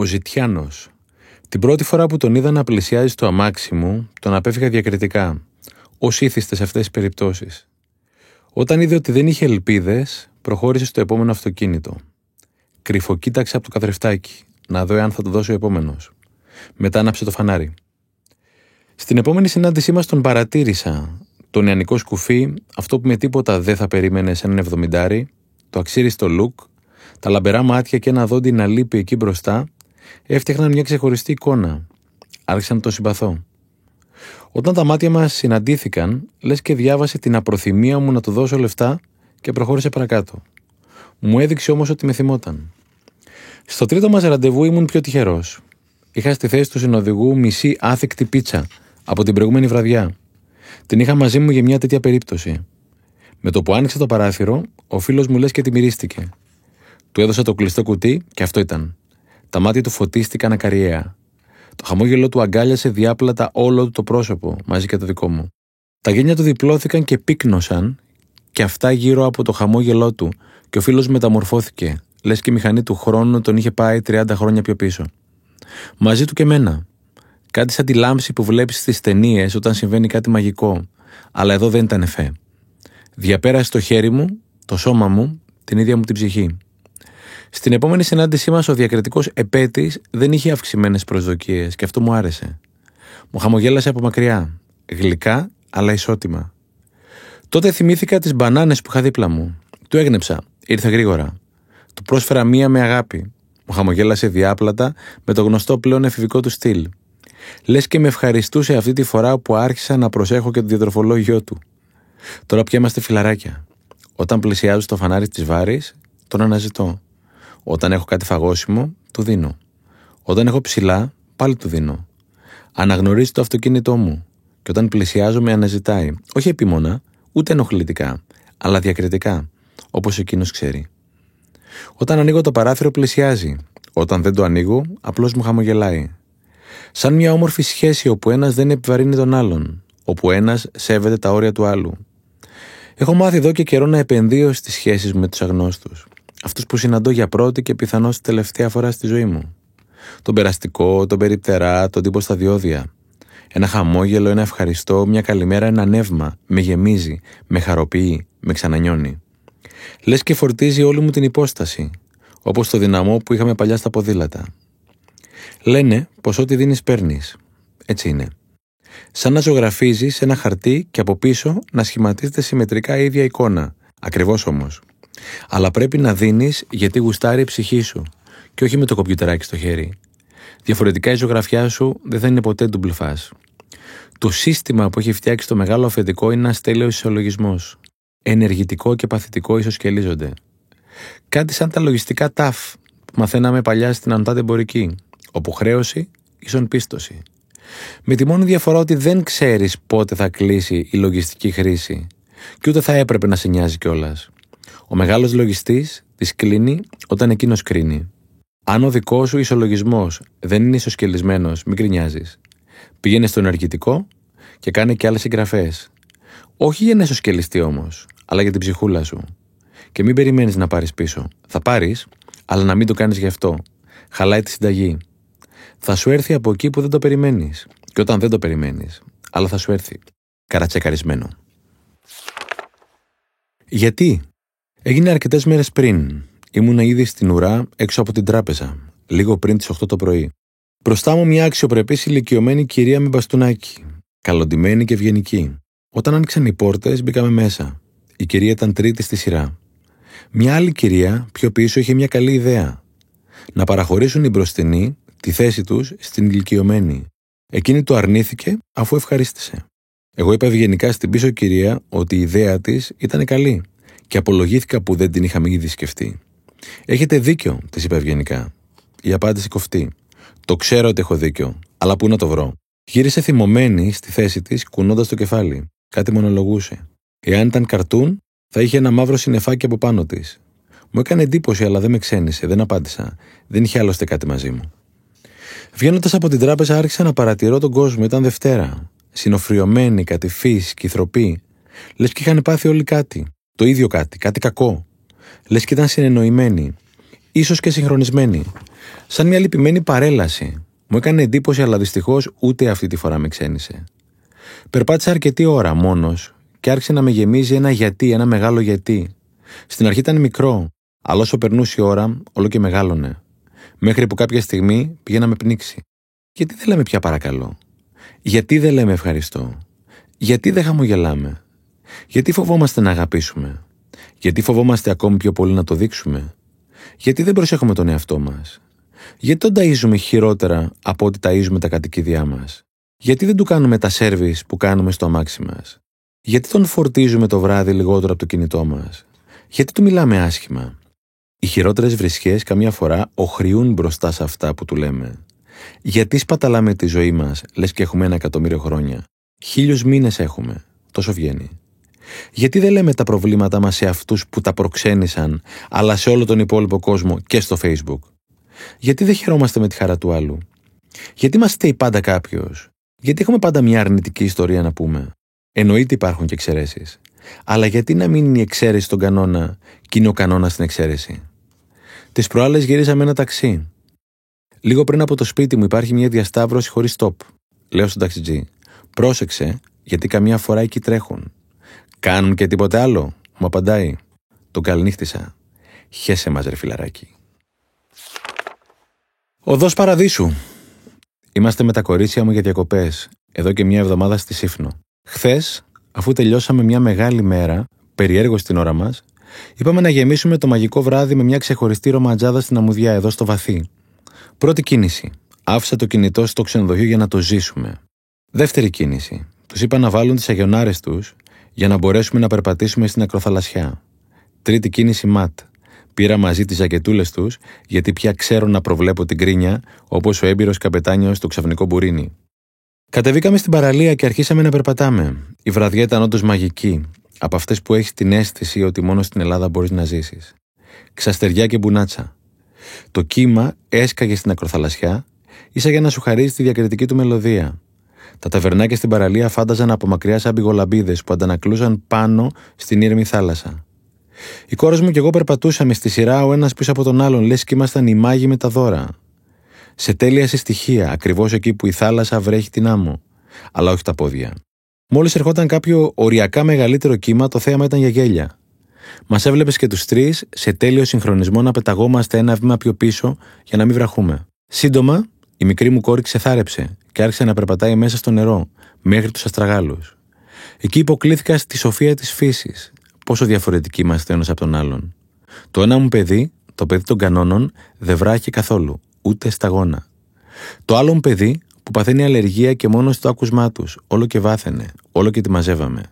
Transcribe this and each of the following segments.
Ο Ζητιάνος. Την πρώτη φορά που τον είδα να πλησιάζει στο αμάξι μου, τον απέφυγα διακριτικά, ως ήθιστες σε αυτές τις περιπτώσεις. Όταν είδε ότι δεν είχε ελπίδες, προχώρησε στο επόμενο αυτοκίνητο. Κρυφοκοίταξε από το καθρεφτάκι, να δω αν θα το δώσει ο επόμενος. Μετά άναψε το φανάρι. Στην επόμενη συνάντησή μας τον παρατήρησα. Το νεανικό σκουφί, αυτό που με τίποτα δεν θα περίμενε σε έναν εβδομηντάρι, το αξίριστο λουκ, τα λαμπερά μάτια και ένα δόντι να λείπει εκεί μπροστά, έφτιαχναν μια ξεχωριστή εικόνα. Άρχισα να το συμπαθώ. Όταν τα μάτια μας συναντήθηκαν, λες και διάβασε την απροθυμία μου να του δώσω λεφτά και προχώρησε παρακάτω. Μου έδειξε όμως ότι με θυμόταν. Στο τρίτο μας ραντεβού ήμουν πιο τυχερός. Είχα στη θέση του συνοδηγού μισή άθικτη πίτσα από την προηγούμενη βραδιά. Την είχα μαζί μου για μια τέτοια περίπτωση. Με το που άνοιξε το παράθυρο, ο φίλος μου λες και τη μυρίστηκε. Του έδωσα το κλειστό κουτί και αυτό ήταν. Τα μάτια του φωτίστηκαν ακαριέα. Το χαμόγελο του αγκάλιασε διάπλατα όλο του το πρόσωπο, μαζί και το δικό μου. Τα γένια του διπλώθηκαν και πύκνωσαν, και αυτά γύρω από το χαμόγελό του, και ο φίλος μεταμορφώθηκε, λες και η μηχανή του χρόνου τον είχε πάει 30 χρόνια πιο πίσω. Μαζί του και μένα. Κάτι σαν τη λάμψη που βλέπεις στις ταινίες όταν συμβαίνει κάτι μαγικό, αλλά εδώ δεν ήταν εφέ. Διαπέρασε το χέρι μου, το σώμα μου, την ίδια μου την ψυχή. Στην επόμενη συνάντησή μας, ο διακριτικός επέτης δεν είχε αυξημένες προσδοκίες και αυτό μου άρεσε. Μου χαμογέλασε από μακριά. Γλυκά, αλλά ισότιμα. Τότε θυμήθηκα τις μπανάνες που είχα δίπλα μου. Του έγνεψα. Ήρθε γρήγορα. Του πρόσφερα μία με αγάπη. Μου χαμογέλασε διάπλατα με το γνωστό πλέον εφηβικό του στυλ. Λες και με ευχαριστούσε αυτή τη φορά που άρχισα να προσέχω και το διατροφολόγιο του. Τώρα πια είμαστε φιλαράκια. Όταν πλησιάζω στο φανάρι της Βάρης, τον αναζητώ. Όταν έχω κάτι φαγόσιμο, του δίνω. Όταν έχω ψηλά, πάλι του δίνω. Αναγνωρίζει το αυτοκίνητό μου και όταν πλησιάζω με αναζητάει, όχι επίμονα, ούτε ενοχλητικά, αλλά διακριτικά, όπως εκείνος ξέρει. Όταν ανοίγω το παράθυρο, πλησιάζει. Όταν δεν το ανοίγω, απλώς μου χαμογελάει. Σαν μια όμορφη σχέση όπου ένας δεν επιβαρύνει τον άλλον, όπου ένας σέβεται τα όρια του άλλου. Έχω μάθει εδώ και καιρό να επενδύω στις σχέσεις με τους αγνώστους αυτούς που συναντώ για πρώτη και πιθανώς τελευταία φορά στη ζωή μου. Τον περαστικό, τον περιπτερά, τον τύπο στα διόδια. Ένα χαμόγελο, ένα ευχαριστώ, μια καλημέρα, ένα νεύμα. Με γεμίζει, με χαροποιεί, με ξανανιώνει. Λες και φορτίζει όλη μου την υπόσταση, όπως το δυναμό που είχαμε παλιά στα ποδήλατα. Λένε πως ό,τι δίνεις παίρνεις. Έτσι είναι. Σαν να ζωγραφίζεις ένα χαρτί και από πίσω να σχηματίζεται συμμετρικά η ίδια εικόνα. Ακριβώς όμως. Αλλά πρέπει να δίνεις γιατί γουστάρει η ψυχή σου και όχι με το κομπιουτεράκι στο χέρι. Διαφορετικά η ζωγραφιά σου δεν θα είναι ποτέ ντουμπλφά. Το σύστημα που έχει φτιάξει το μεγάλο αφεντικό είναι ένας τέλειος ισολογισμός. Ενεργητικό και παθητικό ισοσκελίζονται. Κάτι σαν τα λογιστικά ταφ που μαθαίναμε παλιά στην Αντάτε Εμπορική, όπου χρέωση ίσον πίστοση. Με τη μόνη διαφορά ότι δεν ξέρεις πότε θα κλείσει η λογιστική χρήση και ούτε θα έπρεπε να σε νοιάζει κιόλας. Ο μεγάλος λογιστής της κλείνει όταν εκείνος κρίνει. Αν ο δικός σου ισολογισμός δεν είναι ισοσκελισμένος, μην κρινιάζει. Πήγαινε στο ενεργητικό και κάνε και άλλες συγγραφέ. Όχι για να ισοσκελιστεί όμως, αλλά για την ψυχούλα σου. Και μην περιμένεις να πάρεις πίσω. Θα πάρεις, αλλά να μην το κάνεις γι' αυτό. Χαλάει τη συνταγή. Θα σου έρθει από εκεί που δεν το περιμένεις. Και όταν δεν το περιμένεις, αλλά θα σου έρθει. Καρατσεκαρισμένο. Γιατί; Έγινε αρκετές μέρες πριν. Ήμουνα ήδη στην ουρά έξω από την τράπεζα, λίγο πριν τις 8 το πρωί. Μπροστά μου μια αξιοπρεπής ηλικιωμένη κυρία με μπαστούνάκι, καλοντημένη και ευγενική. Όταν άνοιξαν οι πόρτες, μπήκαμε μέσα. Η κυρία ήταν τρίτη στη σειρά. Μια άλλη κυρία πιο πίσω είχε μια καλή ιδέα. Να παραχωρήσουν οι μπροστινοί τη θέση τους στην ηλικιωμένη. Εκείνη το αρνήθηκε αφού ευχαρίστησε. Εγώ είπα ευγενικά στην πίσω κυρία ότι η ιδέα της ήταν καλή και απολογήθηκα που δεν την είχαμε ήδη σκεφτεί. Έχετε δίκιο, της είπε ευγενικά. Η απάντηση κοφτή. Το ξέρω ότι έχω δίκιο, αλλά πού να το βρω. Γύρισε θυμωμένη στη θέση της, κουνώντας το κεφάλι. Κάτι μονολογούσε. Εάν ήταν καρτούν, θα είχε ένα μαύρο συνεφάκι από πάνω της. Μου έκανε εντύπωση, αλλά δεν με ξένησε, δεν απάντησα. Δεν είχε άλλωστε κάτι μαζί μου. Βγαίνοντας από την τράπεζα, άρχισα να παρατηρώ τον κόσμο. Ήταν Δευτέρα. Συνοφριωμένοι, κατηφείς, κυθροποί. Λες και είχαν πάθει όλοι κάτι. Το ίδιο κάτι, κάτι κακό. Λες και ήταν συνεννοημένοι, ίσως και συγχρονισμένοι. Σαν μια λυπημένη παρέλαση. Μου έκανε εντύπωση, αλλά δυστυχώς ούτε αυτή τη φορά με ξένησε. Περπάτησα αρκετή ώρα μόνος και άρχισε να με γεμίζει ένα γιατί, ένα μεγάλο γιατί. Στην αρχή ήταν μικρό, αλλά όσο περνούσε η ώρα, όλο και μεγάλωνε. Μέχρι που κάποια στιγμή πήγε να με πνίξει. Γιατί δεν λέμε πια παρακαλώ; Γιατί δεν λέμε ευχαριστώ; Γιατί δεν χαμογελάμε; Γιατί φοβόμαστε να αγαπήσουμε; Γιατί φοβόμαστε ακόμη πιο πολύ να το δείξουμε; Γιατί δεν προσέχουμε τον εαυτό μας; Γιατί τον ταΐζουμε χειρότερα από ό,τι ταΐζουμε τα κατοικίδια μας; Γιατί δεν του κάνουμε τα σέρβις που κάνουμε στο αμάξι μας; Γιατί τον φορτίζουμε το βράδυ λιγότερο από το κινητό μας; Γιατί του μιλάμε άσχημα; Οι χειρότερες βρισχές καμιά φορά οχριούν μπροστά σε αυτά που του λέμε. Γιατί σπαταλάμε τη ζωή μας, λες και έχουμε ένα εκατομμύριο χρόνια; Χίλιους μήνες έχουμε. Τόσο βγαίνει. Γιατί δεν λέμε τα προβλήματά μας σε αυτούς που τα προξένησαν, αλλά σε όλο τον υπόλοιπο κόσμο και στο Facebook; Γιατί δεν χαιρόμαστε με τη χαρά του άλλου; Γιατί μας στέει πάντα κάποιος; Γιατί έχουμε πάντα μια αρνητική ιστορία να πούμε; Εννοείται υπάρχουν και εξαιρέσεις. Αλλά γιατί να μην είναι η εξαίρεση στον κανόνα και είναι ο κανόνας στην εξαίρεση; Τις προάλλες γυρίζαμε με ένα ταξί. Λίγο πριν από το σπίτι μου υπάρχει μια διασταύρωση χωρίς stop. Λέω στον ταξιτζή. Πρόσεξε, γιατί καμιά φορά εκεί τρέχουν. Κάνουν και τίποτε άλλο, μου απαντάει. Τον καληνύχτησα. Χέσε μας ρε φιλαράκι. Οδός Παραδείσου. Είμαστε με τα κορίτσια μου για διακοπές, εδώ και μια εβδομάδα στη Σύφνο. Χθες, αφού τελειώσαμε μια μεγάλη μέρα, περιέργω στην ώρα μας, είπαμε να γεμίσουμε το μαγικό βράδυ με μια ξεχωριστή ρομαντζάδα στην αμμουδιά εδώ στο βαθύ. Πρώτη κίνηση. Άφησα το κινητό στο ξενοδοχείο για να το ζήσουμε. Δεύτερη κίνηση. Τους είπα να βάλουν τις αγιονάρες τους για να μπορέσουμε να περπατήσουμε στην ακροθαλασσιά. Τρίτη κίνηση ματ. Πήρα μαζί τις ζακετούλες τους, γιατί πια ξέρω να προβλέπω την κρίνια, όπως ο έμπειρος καπετάνιος στο ξαφνικό μπουρίνι. Κατεβήκαμε στην παραλία και αρχίσαμε να περπατάμε. Η βραδιά ήταν όντως μαγική, από αυτές που έχεις την αίσθηση ότι μόνο στην Ελλάδα μπορείς να ζήσεις. Ξαστεριά και μπουνάτσα. Το κύμα έσκαγε στην ακροθαλασσιά, ίσα για να σου χαρίζει τη διακριτική του μελωδία. Τα ταβερνάκια στην παραλία φάνταζαν από μακριά σαν πηγολαμπίδες που αντανακλούσαν πάνω στην ήρεμη θάλασσα. Η κόρη μου και εγώ περπατούσαμε στη σειρά ο ένας πίσω από τον άλλον, λες και ήμασταν οι μάγοι με τα δώρα. Σε τέλεια συστοιχεία, ακριβώς εκεί που η θάλασσα βρέχει την άμμο, αλλά όχι τα πόδια. Μόλις ερχόταν κάποιο οριακά μεγαλύτερο κύμα, το θέαμα ήταν για γέλια. Μας έβλεπες και τους τρεις σε τέλειο συγχρονισμό να πεταγόμαστε ένα βήμα πιο πίσω για να μην βραχούμε. Σύντομα, η μικρή μου κόρη ξεθάρεψε και άρχισε να περπατάει μέσα στο νερό, μέχρι τους αστραγάλους. Εκεί υποκλήθηκα στη σοφία της φύσης, πόσο διαφορετικοί είμαστε ένας από τον άλλον. Το ένα μου παιδί, το παιδί των κανόνων, δεν βράχει καθόλου, ούτε σταγόνα. Το άλλο μου παιδί, που παθαίνει αλλεργία και μόνο στο άκουσμά τους, όλο και βάθαινε, όλο και τη μαζεύαμε.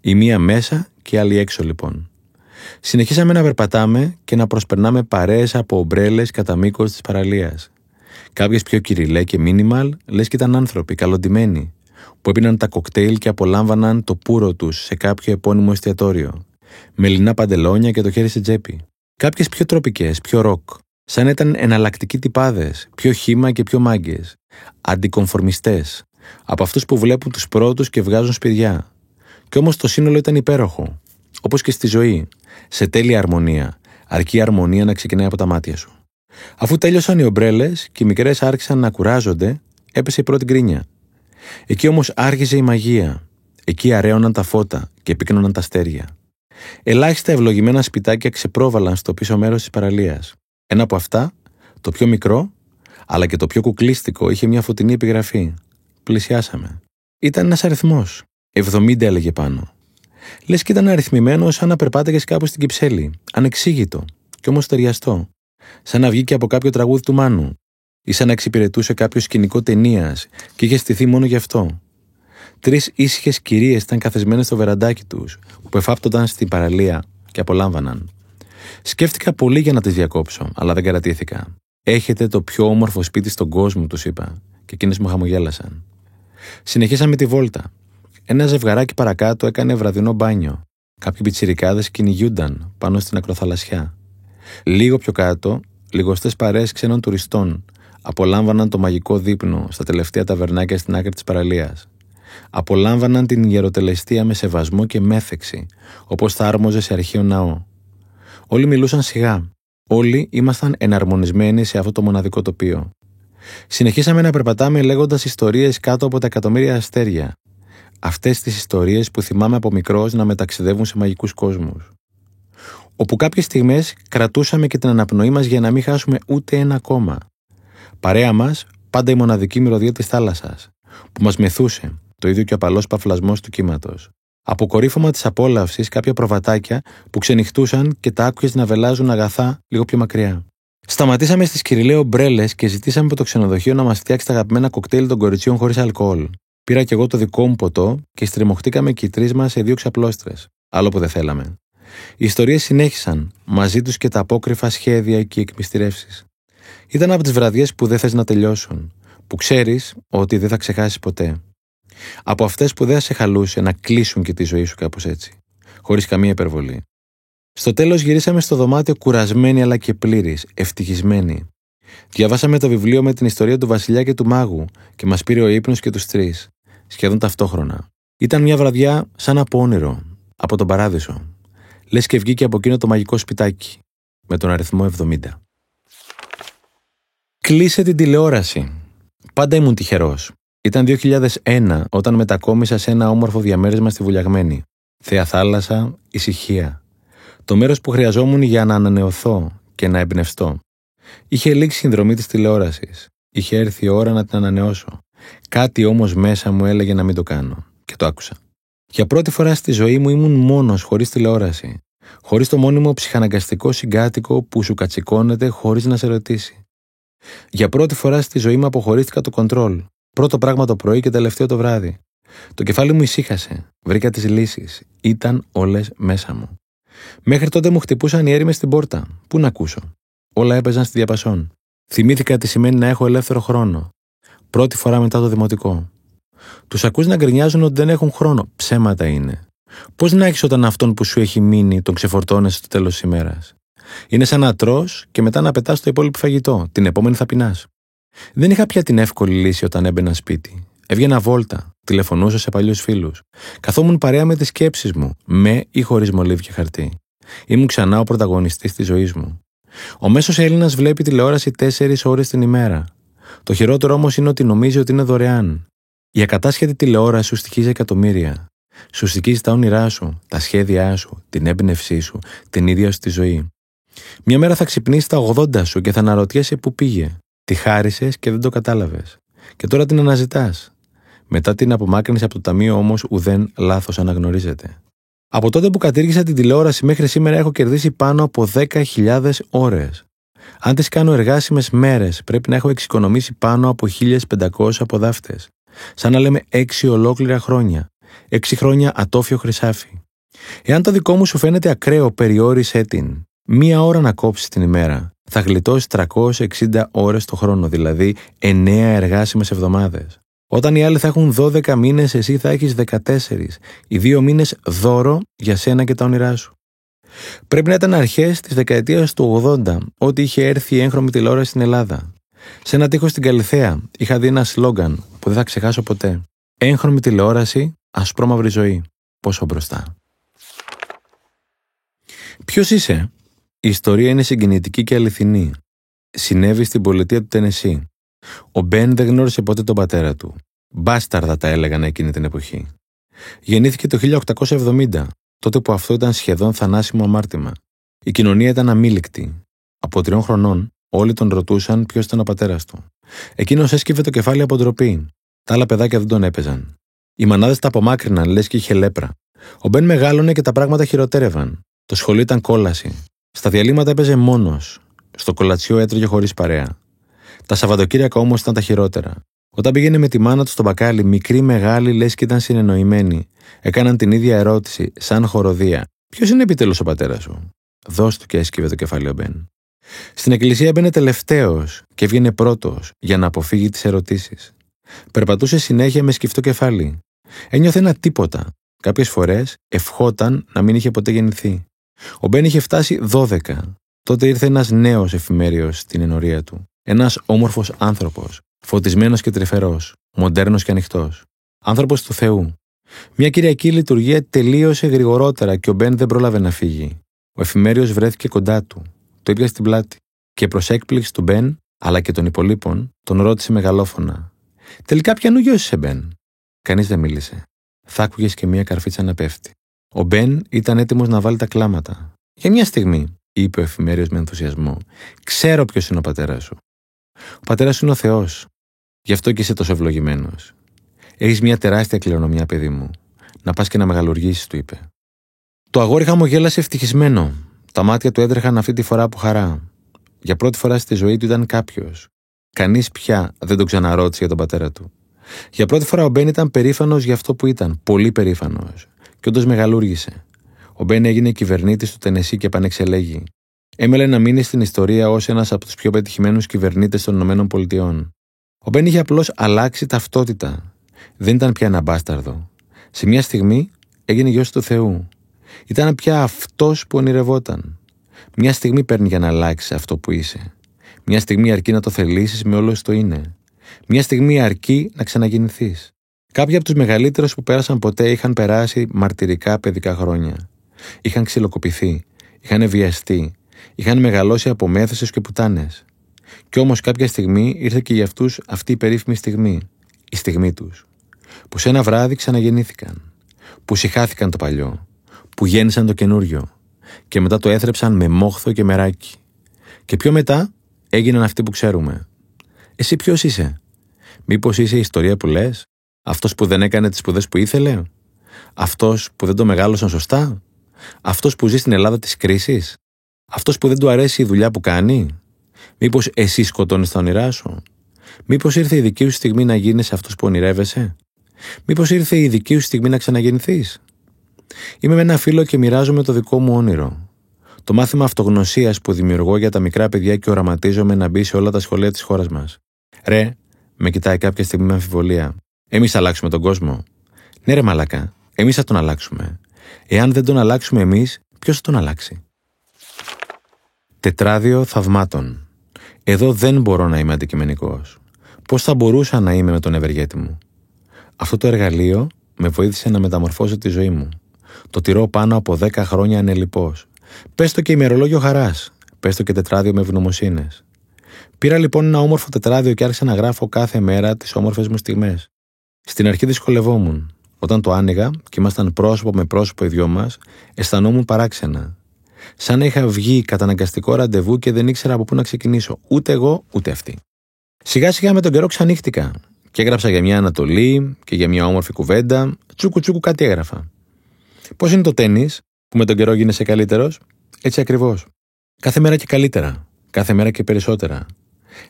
Η μία μέσα και η άλλη έξω λοιπόν. Συνεχίσαμε να περπατάμε και να προσπερνάμε παρέες από ομπρέλες κατά μήκος της παραλίας. Κάποιες πιο κυριλέ και μίνιμαλ, λες και ήταν άνθρωποι, καλοντημένοι, που έπιναν τα κοκτέιλ και απολάμβαναν το πουρο τους σε κάποιο επώνυμο εστιατόριο. Με λινά παντελόνια και το χέρι σε τσέπη. Κάποιες πιο τροπικές, πιο ροκ, σαν ήταν εναλλακτικοί τυπάδες, πιο χήμα και πιο μάγκες. Αντικομφορμιστές, από αυτούς που βλέπουν τους πρώτους και βγάζουν σπηριά. Κι όμως το σύνολο ήταν υπέροχο. Όπως και στη ζωή. Σε τέλεια αρμονία. Αρκεί η αρμονία να ξεκινάει από τα μάτια σου. Αφού τέλειωσαν οι ομπρέλες και οι μικρές άρχισαν να κουράζονται, έπεσε η πρώτη γκρίνια. Εκεί όμως άρχιζε η μαγεία. Εκεί αραίωναν τα φώτα και πύκνωναν τα αστέρια. Ελάχιστα ευλογημένα σπιτάκια ξεπρόβαλαν στο πίσω μέρος της παραλίας. Ένα από αυτά, το πιο μικρό, αλλά και το πιο κουκλίστικο, είχε μια φωτεινή επιγραφή. Πλησιάσαμε. Ήταν ένας αριθμός. 70 έλεγε πάνω. Λες και ήταν αριθμημένο σαν να περπάταγες κάπου στην Κυψέλη. Ανεξήγητο, και όμως ταιριαστό σαν να βγήκε από κάποιο τραγούδι του Μάνου, ή σαν να εξυπηρετούσε κάποιο σκηνικό ταινίας και είχε στηθεί μόνο γι' αυτό. Τρεις ήσυχες κυρίες ήταν καθεσμένες στο βεραντάκι τους, που εφάπτονταν στην παραλία και απολάμβαναν. Σκέφτηκα πολύ για να τις διακόψω, αλλά δεν κρατήθηκα. Έχετε το πιο όμορφο σπίτι στον κόσμο, τους είπα, και εκείνες μου χαμογέλασαν. Συνεχίσαμε τη βόλτα. Ένα ζευγαράκι παρακάτω έκανε βραδινό μπάνιο. Κάποιοι πιτσιρικάδες κυνηγούνταν πάνω στην ακροθαλασσιά. Λίγο πιο κάτω, λιγοστές παρέες ξένων τουριστών απολάμβαναν το μαγικό δείπνο στα τελευταία ταβερνάκια στην άκρη της παραλίας. Απολάμβαναν την γεροτελεστία με σεβασμό και μέθεξη, όπως θα άρμοζε σε αρχαίο ναό. Όλοι μιλούσαν σιγά. Όλοι ήμασταν εναρμονισμένοι σε αυτό το μοναδικό τοπίο. Συνεχίσαμε να περπατάμε λέγοντας ιστορίες κάτω από τα εκατομμύρια αστέρια. Αυτές τις ιστορίες που θυμάμαι από μικρός να μεταξιδεύουν σε μαγικούς κόσμους. Όπου κάποιες στιγμές κρατούσαμε και την αναπνοή μας για να μην χάσουμε ούτε ένα κόμμα. Παρέα μας, πάντα η μοναδική μυρωδία της θάλασσας, που μας μεθούσε, το ίδιο και ο απαλός παφλασμός του κύματος. Αποκορύφωμα της απόλαυσης κάποια προβατάκια που ξενυχτούσαν και τα άκουγες να βελάζουν αγαθά λίγο πιο μακριά. Σταματήσαμε στις Κυριλαίο μπρέλες και ζητήσαμε από το ξενοδοχείο να μας φτιάξει τα αγαπημένα κοκτέιλ των κοριτσιών χωρίς αλκοόλ. Πήρα κι εγώ το δικό μου ποτό και στριμωχτήκαμε και οι τρεις μας σε δύο ξαπλώστρες. Άλλο που δεν θέλαμε. Οι ιστορίες συνέχισαν, μαζί τους και τα απόκρυφα σχέδια και οι εκμυστηρεύσεις. Ήταν από τις βραδιές που δεν θες να τελειώσουν, που ξέρεις ότι δεν θα ξεχάσεις ποτέ. Από αυτές που δεν θα σε χαλούσε να κλείσουν και τη ζωή σου κάπως έτσι, χωρίς καμία υπερβολή. Στο τέλος γυρίσαμε στο δωμάτιο κουρασμένοι αλλά και πλήρη, ευτυχισμένοι. Διαβάσαμε το βιβλίο με την ιστορία του Βασιλιά και του Μάγου και μας πήρε ο ύπνος και τους τρεις, σχεδόν ταυτόχρονα. Ήταν μια βραδιά σαν από όνειρο, από τον παράδεισο. Λες και βγήκε από εκείνο το μαγικό σπιτάκι, με τον αριθμό 70. Κλείσε την τηλεόραση. Πάντα ήμουν τυχερός. Ήταν 2001 όταν μετακόμισα σε ένα όμορφο διαμέρισμα στη Βουλιαγμένη. Θέα θάλασσα, ησυχία. Το μέρος που χρειαζόμουν για να ανανεωθώ και να εμπνευστώ. Είχε λήξει η συνδρομή της τηλεόρασης. Είχε έρθει η ώρα να την ανανεώσω. Κάτι όμως μέσα μου έλεγε να μην το κάνω. Και το άκουσα. Για πρώτη φορά στη ζωή μου ήμουν μόνος χωρίς τηλεόραση. Χωρίς το μόνιμο ψυχαναγκαστικό συγκάτοικο που σου κατσικώνεται χωρίς να σε ρωτήσει. Για πρώτη φορά στη ζωή μου αποχωρίστηκα το κοντρόλ. Πρώτο πράγμα το πρωί και τελευταίο το βράδυ. Το κεφάλι μου ησύχασε. Βρήκα τις λύσεις. Ήταν όλες μέσα μου. Μέχρι τότε μου χτυπούσαν οι έρημες στην πόρτα. Πού να ακούσω. Όλα έπαιζαν στη διαπασόν. Θυμήθηκα τι σημαίνει να έχω ελεύθερο χρόνο. Πρώτη φορά μετά το δημοτικό. Τους ακούς να γκρινιάζουν ότι δεν έχουν χρόνο. Ψέματα είναι. Πώς να έχεις όταν αυτόν που σου έχει μείνει τον ξεφορτώνεσαι στο τέλος της ημέρας; Είναι σαν να τρώ και μετά να πετάς το υπόλοιπο φαγητό. Την επόμενη θα πεινάς. Δεν είχα πια την εύκολη λύση όταν έμπαινα σπίτι. Έβγαινα βόλτα, τηλεφωνούσα σε παλιούς φίλους. Καθόμουν παρέα με τις σκέψεις μου, με ή χωρίς μολύβι και χαρτί. Ήμουν ξανά ο πρωταγωνιστής της ζωής μου. Ο μέσος Έλληνας βλέπει τηλεόραση 4 ώρες την ημέρα. Το χειρότερο όμως είναι ότι νομίζει ότι είναι δωρεάν. Η ακατάσχετη τηλεόραση σου στοιχίζει εκατομμύρια. Σου στοιχίζει τα όνειρά σου, τα σχέδιά σου, την έμπνευσή σου, την ίδια σου τη ζωή. Μια μέρα θα ξυπνήσεις τα 80 σου και θα αναρωτιέσαι πού πήγε. Τη χάρισες και δεν το κατάλαβες. Και τώρα την αναζητάς. Μετά την απομάκρυνση από το ταμείο όμως ουδέν λάθος αναγνωρίζεται. Από τότε που κατήργησα την τηλεόραση μέχρι σήμερα έχω κερδίσει πάνω από 10.000 ώρες. Αν τις κάνω εργάσιμες μέρες, πρέπει να έχω εξοικονομήσει πάνω από 1.500 αποδάφτες. Σαν να λέμε 6 ολόκληρα χρόνια. 6 χρόνια ατόφιο χρυσάφι. Εάν το δικό μου σου φαίνεται ακραίο, περιόρισέ την. Μία ώρα να κόψεις την ημέρα. Θα γλιτώσεις 360 ώρες το χρόνο, δηλαδή 9 εργάσιμες εβδομάδες. Όταν οι άλλοι θα έχουν 12 μήνες, εσύ θα έχεις 14. Οι δύο μήνες δώρο για σένα και τα όνειρά σου. Πρέπει να ήταν αρχές της δεκαετίας του 80, ότι είχε έρθει η έγχρωμη τηλεόραση στην Ελλάδα. Σε ένα τοίχο στην Καλλιθέα είχα δει ένα σλόγκαν που δεν θα ξεχάσω ποτέ. Έγχρωμη τηλεόραση, ασπρόμαυρη ζωή. Πόσο μπροστά. Ποιος είσαι, η ιστορία είναι συγκινητική και αληθινή. Συνέβη στην πολιτεία του Τενεσί. Ο Μπεν δεν γνώρισε ποτέ τον πατέρα του. Μπάσταρδα τα έλεγαν εκείνη την εποχή. Γεννήθηκε το 1870, τότε που αυτό ήταν σχεδόν θανάσιμο αμάρτημα. Η κοινωνία ήταν αμήλικτη. Από τριών χρονών, όλοι τον ρωτούσαν ποιος ήταν ο πατέρας του. Εκείνος έσκυβε το κεφάλι από ντροπή. Τα άλλα παιδάκια δεν τον έπαιζαν. Οι μανάδες τα απομάκρυναν, λες και είχε λέπρα. Ο Μπεν μεγάλωνε και τα πράγματα χειροτέρευαν. Το σχολείο ήταν κόλαση. Στα διαλύματα έπαιζε μόνος. Στο κολατσιό έτρωγε χωρίς παρέα. Τα Σαββατοκύριακα όμως ήταν τα χειρότερα. Όταν πήγαινε με τη μάνα του στο μπακάλι, μικρή μεγάλη λες και ήταν συνεννοημένοι. Έκαναν την ίδια ερώτηση, σαν χοροδία. Ποιος είναι επιτέλους ο πατέρας σου; Δώσ' του και έσκυβε το κεφάλι ο Μπεν. Στην εκκλησία μπαίνε τελευταίος και έβγαινε πρώτος για να αποφύγει τις ερωτήσεις. Περπατούσε συνέχεια με σκυφτό κεφάλι. Ένιωθε ένα τίποτα. Κάποιες φορές ευχόταν να μην είχε ποτέ γεννηθεί. Ο Μπεν είχε φτάσει 12. Τότε ήρθε ένας νέος εφημέριο στην ενορία του. Ένας όμορφος άνθρωπος, φωτισμένος και τρυφερός, μοντέρνος και ανοιχτός. Άνθρωπος του Θεού. Μια κυριακή λειτουργία τελείωσε γρηγορότερα και ο Μπεν δεν πρόλαβε να φύγει. Ο εφημέριο βρέθηκε κοντά του. Του έπιασε την πλάτη και προς έκπληξη του Μπεν, αλλά και των υπολείπων, τον ρώτησε μεγαλόφωνα. Τελικά ποιανού γιο είσαι, Μπεν; Κανείς δεν μίλησε. Θα άκουγες και μία καρφίτσα να πέφτει. Ο Μπεν ήταν έτοιμος να βάλει τα κλάματα. Για μια στιγμή, είπε ο εφημέριο με ενθουσιασμό, ξέρω ποιος είναι ο πατέρας σου. Ο πατέρας σου είναι ο Θεός. Γι' αυτό και είσαι τόσο ευλογημένος. Έχεις μια τεράστια κληρονομιά, παιδί μου. Να πας και να μεγαλουργήσεις, του είπε. Το αγόρι χαμογέλασε ευτυχισμένο. Τα μάτια του έτρεχαν αυτή τη φορά από χαρά. Για πρώτη φορά στη ζωή του ήταν κάποιος. Κανείς πια δεν τον ξαναρώτησε για τον πατέρα του. Για πρώτη φορά ο Μπεν ήταν περήφανος για αυτό που ήταν. Πολύ περήφανος. Και όντως μεγαλούργησε. Ο Μπεν έγινε κυβερνήτης του Τενεσί και επανεξελέγει. Έμελε να μείνει στην ιστορία ως ένας από τους πιο πετυχημένους κυβερνήτες των ΗΠΑ. Ο Μπεν είχε απλώς αλλάξει ταυτότητα. Δεν ήταν πια ένα μπάσταρδο. Σε μια στιγμή έγινε γιος του Θεού. Ήταν πια αυτός που ονειρευόταν. Μια στιγμή παίρνει για να αλλάξει αυτό που είσαι. Μια στιγμή αρκεί να το θελήσεις με όλο το είναι. Μια στιγμή αρκεί να ξαναγεννηθείς. Κάποιοι από τους μεγαλύτερους που πέρασαν ποτέ είχαν περάσει μαρτυρικά παιδικά χρόνια. Είχαν ξυλοκοπηθεί, είχαν βιαστεί, είχαν μεγαλώσει από μέθεσε και πουτάνες. Κι όμως κάποια στιγμή ήρθε και για αυτούς αυτή η περίφημη στιγμή, η στιγμή τους. Που σε ένα βράδυ ξαναγεννήθηκαν. Που συχάθηκαν το παλιό. Που γέννησαν το καινούριο. Και μετά το έθρεψαν με μόχθο και μεράκι. Και πιο μετά έγιναν αυτοί που ξέρουμε. Εσύ ποιος είσαι, Μήπως είσαι η ιστορία που λες, Αυτός που δεν έκανε τις σπουδές που ήθελε, Αυτός που δεν το μεγάλωσαν σωστά, Αυτός που ζει στην Ελλάδα της κρίσης, Αυτός που δεν του αρέσει η δουλειά που κάνει, Μήπως εσύ σκοτώνεις τα όνειρά σου, Μήπως ήρθε η δική σου στιγμή να γίνεις αυτός που ονειρεύεσαι, Μήπως ήρθε η δική σου στιγμή να ξαναγεννηθείς; Είμαι με ένα φίλο και μοιράζομαι το δικό μου όνειρο. Το μάθημα αυτογνωσίας που δημιουργώ για τα μικρά παιδιά και οραματίζομαι να μπει σε όλα τα σχολεία της χώρας μας. Ρε, με κοιτάει κάποια στιγμή με αμφιβολία. Εμείς θα αλλάξουμε τον κόσμο. Ναι, ρε Μαλακά, εμείς θα τον αλλάξουμε. Εάν δεν τον αλλάξουμε εμείς, ποιος θα τον αλλάξει; Τετράδιο θαυμάτων. Εδώ δεν μπορώ να είμαι αντικειμενικός. Πώς θα μπορούσα να είμαι με τον ευεργέτη μου; Αυτό το εργαλείο με βοήθησε να μεταμορφώσω τη ζωή μου. Το τηρώ πάνω από 10 χρόνια ανελειπώ. Πες το και ημερολόγιο χαράς. Πες το και τετράδιο με ευγνωμοσύνες. Πήρα λοιπόν ένα όμορφο τετράδιο και άρχισα να γράφω κάθε μέρα τις όμορφες μου στιγμές. Στην αρχή δυσκολευόμουν. Όταν το άνοιγα και ήμασταν πρόσωπο με πρόσωπο οι δυο μας, αισθανόμουν παράξενα. Σαν να είχα βγει καταναγκαστικό ραντεβού και δεν ήξερα από πού να ξεκινήσω, ούτε εγώ ούτε αυτή. Σιγά σιγά με τον καιρό ξανύχτηκα και έγραψα για μια Ανατολή και για μια όμορφη κουβέντα. Τσούκου τσούκου κάτι έγραφα. Πώς είναι το τέννη, που με τον καιρό γίνεσαι καλύτερος, έτσι ακριβώς. Κάθε μέρα και καλύτερα. Κάθε μέρα και περισσότερα.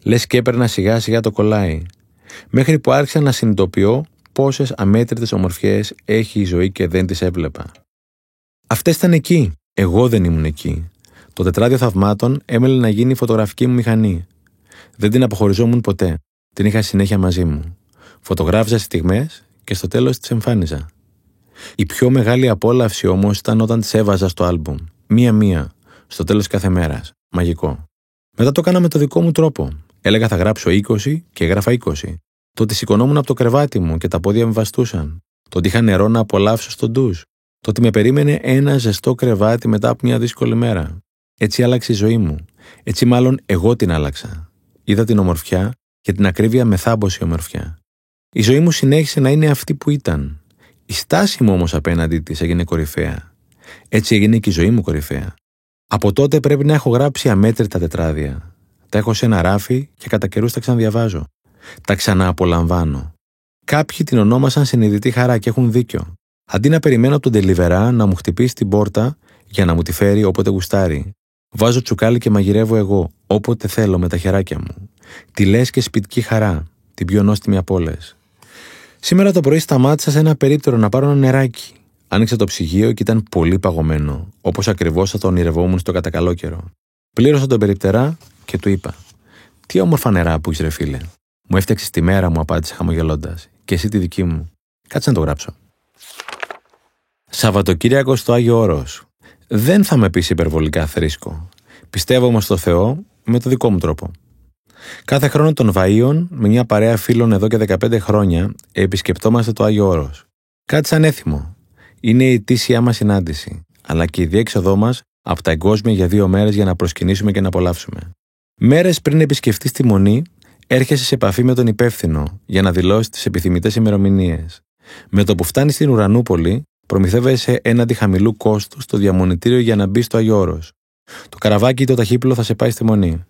Λες και έπαιρνα σιγά σιγά το κολλάει. Μέχρι που άρχισα να συνειδητοποιώ πόσες αμέτρητες ομορφιές έχει η ζωή και δεν τις έβλεπα. Αυτές ήταν εκεί. Εγώ δεν ήμουν εκεί. Το τετράδιο θαυμάτων έμελε να γίνει η φωτογραφική μου μηχανή. Δεν την αποχωριζόμουν ποτέ. Την είχα συνέχεια μαζί μου. Φωτογράφιζα στιγμές και στο τέλος τις εμφάνιζα. Η πιο μεγάλη απόλαυση όμως ήταν όταν τις έβαζα στο άλμπουμ. Μία-μία, στο τέλος κάθε μέρας. Μαγικό. Μετά το έκανα με το δικό μου τρόπο. Έλεγα θα γράψω 20 και έγραφα 20. Το ότι σηκωνόμουν από το κρεβάτι μου και τα πόδια με βαστούσαν. Το ότι είχα νερό να απολαύσω στον ντους. Το ότι με περίμενε ένα ζεστό κρεβάτι μετά από μια δύσκολη μέρα. Έτσι άλλαξε η ζωή μου. Έτσι μάλλον εγώ την άλλαξα. Είδα την ομορφιά και την ακρίβεια με θάμπωση ομορφιά. Η ζωή μου συνέχισε να είναι αυτή που ήταν. Η στάση μου όμως απέναντί της έγινε κορυφαία. Έτσι έγινε και η ζωή μου κορυφαία. Από τότε πρέπει να έχω γράψει αμέτρητα τετράδια. Τα έχω σε ένα ράφι και κατά καιρούς τα ξαναδιαβάζω. Τα ξανααπολαμβάνω. Κάποιοι την ονόμασαν συνειδητή χαρά και έχουν δίκιο. Αντί να περιμένω από τον τελιβερά να μου χτυπήσει την πόρτα για να μου τη φέρει όποτε γουστάρει, βάζω τσουκάλι και μαγειρεύω εγώ, όποτε θέλω με τα χεράκια μου. Τη λες και σπιτική χαρά, την πιο νόστιμη από όλες. Σήμερα το πρωί σταμάτησα σε ένα περίπτερο να πάρω ένα νεράκι. Άνοιξα το ψυγείο και ήταν πολύ παγωμένο, όπως ακριβώς θα το ονειρευόμουν στο κατακαλό καιρό. Πλήρωσα τον περιπτερά και του είπα: Τι όμορφα νερά που έχεις, ρε φίλε. Μου έφτιαξε τη μέρα μου, απάντησε χαμογελώντας, και εσύ τη δική μου. Κάτσε να το γράψω. Σαββατοκύριακο στο Άγιο Όρος. Δεν θα με πει υπερβολικά θρήσκο. Πιστεύω όμως στο Θεό με το δικό μου τρόπο. Κάθε χρόνο των Βαΐων, με μια παρέα φίλων εδώ και 15 χρόνια, επισκεπτόμαστε το Άγιο Όρος. Κάτι σαν έθιμο, είναι η ετήσια μας συνάντηση, αλλά και η διέξοδό μας από τα εγκόσμια για δύο μέρες για να προσκυνήσουμε και να απολαύσουμε. Μέρες πριν επισκεφτείς τη μονή, έρχεσαι σε επαφή με τον υπεύθυνο για να δηλώσεις τις επιθυμητές ημερομηνίες. Με το που φτάνεις στην Ουρανούπολη, προμηθεύεσαι έναντι χαμηλού κόστου στο διαμονητήριο για να μπεις στο Αγιώρο. Το καραβάκι ή το ταχύπλο θα σε πάει στη μονή.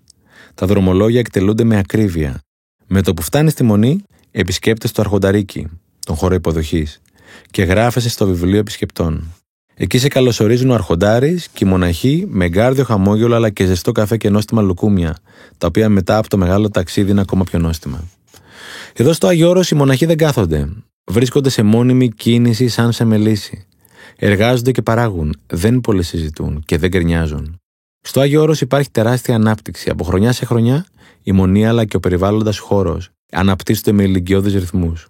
Τα δρομολόγια εκτελούνται με ακρίβεια. Με το που φτάνει στη μονή, επισκέπτε το Αρχονταρίκι, τον χώρο υποδοχής, και γράφεσαι στο βιβλίο επισκεπτών. Εκεί σε καλωσορίζουν ο Αρχοντάρης και οι μοναχοί με γκάρδιο χαμόγελο αλλά και ζεστό καφέ και νόστιμα λουκούμια, τα οποία μετά από το μεγάλο ταξίδι είναι ακόμα πιο νόστιμα. Εδώ στο Αγιώρο οι μοναχοί δεν κάθονται. Βρίσκονται σε μόνιμη κίνηση σαν σε μελίση. Εργάζονται και παράγουν, δεν πολύ συζητούν και δεν γκρινιάζουν. Στο Άγιο Όρος υπάρχει τεράστια ανάπτυξη. Από χρονιά σε χρονιά, η μονή αλλά και ο περιβάλλοντας χώρος αναπτύσσονται με ηλικιώδεις ρυθμούς.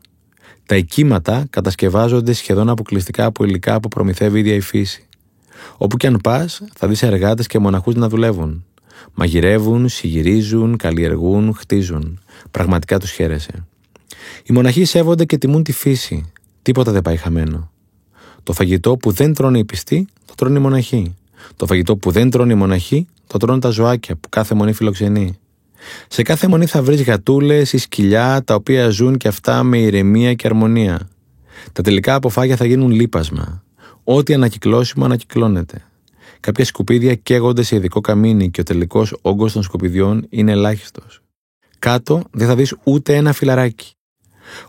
Τα οικήματα κατασκευάζονται σχεδόν αποκλειστικά από υλικά που προμηθεύει η ίδια η φύση. Όπου και αν πας, θα δεις εργάτες και μοναχούς να δουλεύουν. Μαγειρεύουν, συγυρίζουν, καλλιεργούν, χτίζουν. Πραγματικά τους χαίρεσαι. Οι μοναχοί σέβονται και τιμούν τη φύση. Τίποτα δεν πάει χαμένο. Το φαγητό που δεν τρώνε οι πιστοί, το τρώνε οι μοναχοί. Το φαγητό που δεν τρώνε οι μοναχοί, το τρώνε τα ζωάκια που κάθε μονή φιλοξενεί. Σε κάθε μονή θα βρεις γατούλες ή σκυλιά τα οποία ζουν και αυτά με ηρεμία και αρμονία. Τα τελικά αποφάγια θα γίνουν λίπασμα. Ό,τι ανακυκλώσιμο ανακυκλώνεται. Κάποια σκουπίδια καίγονται σε ειδικό καμίνι και ο τελικός όγκος των σκουπιδιών είναι ελάχιστος. Κάτω δεν θα δεις ούτε ένα φιλαράκι.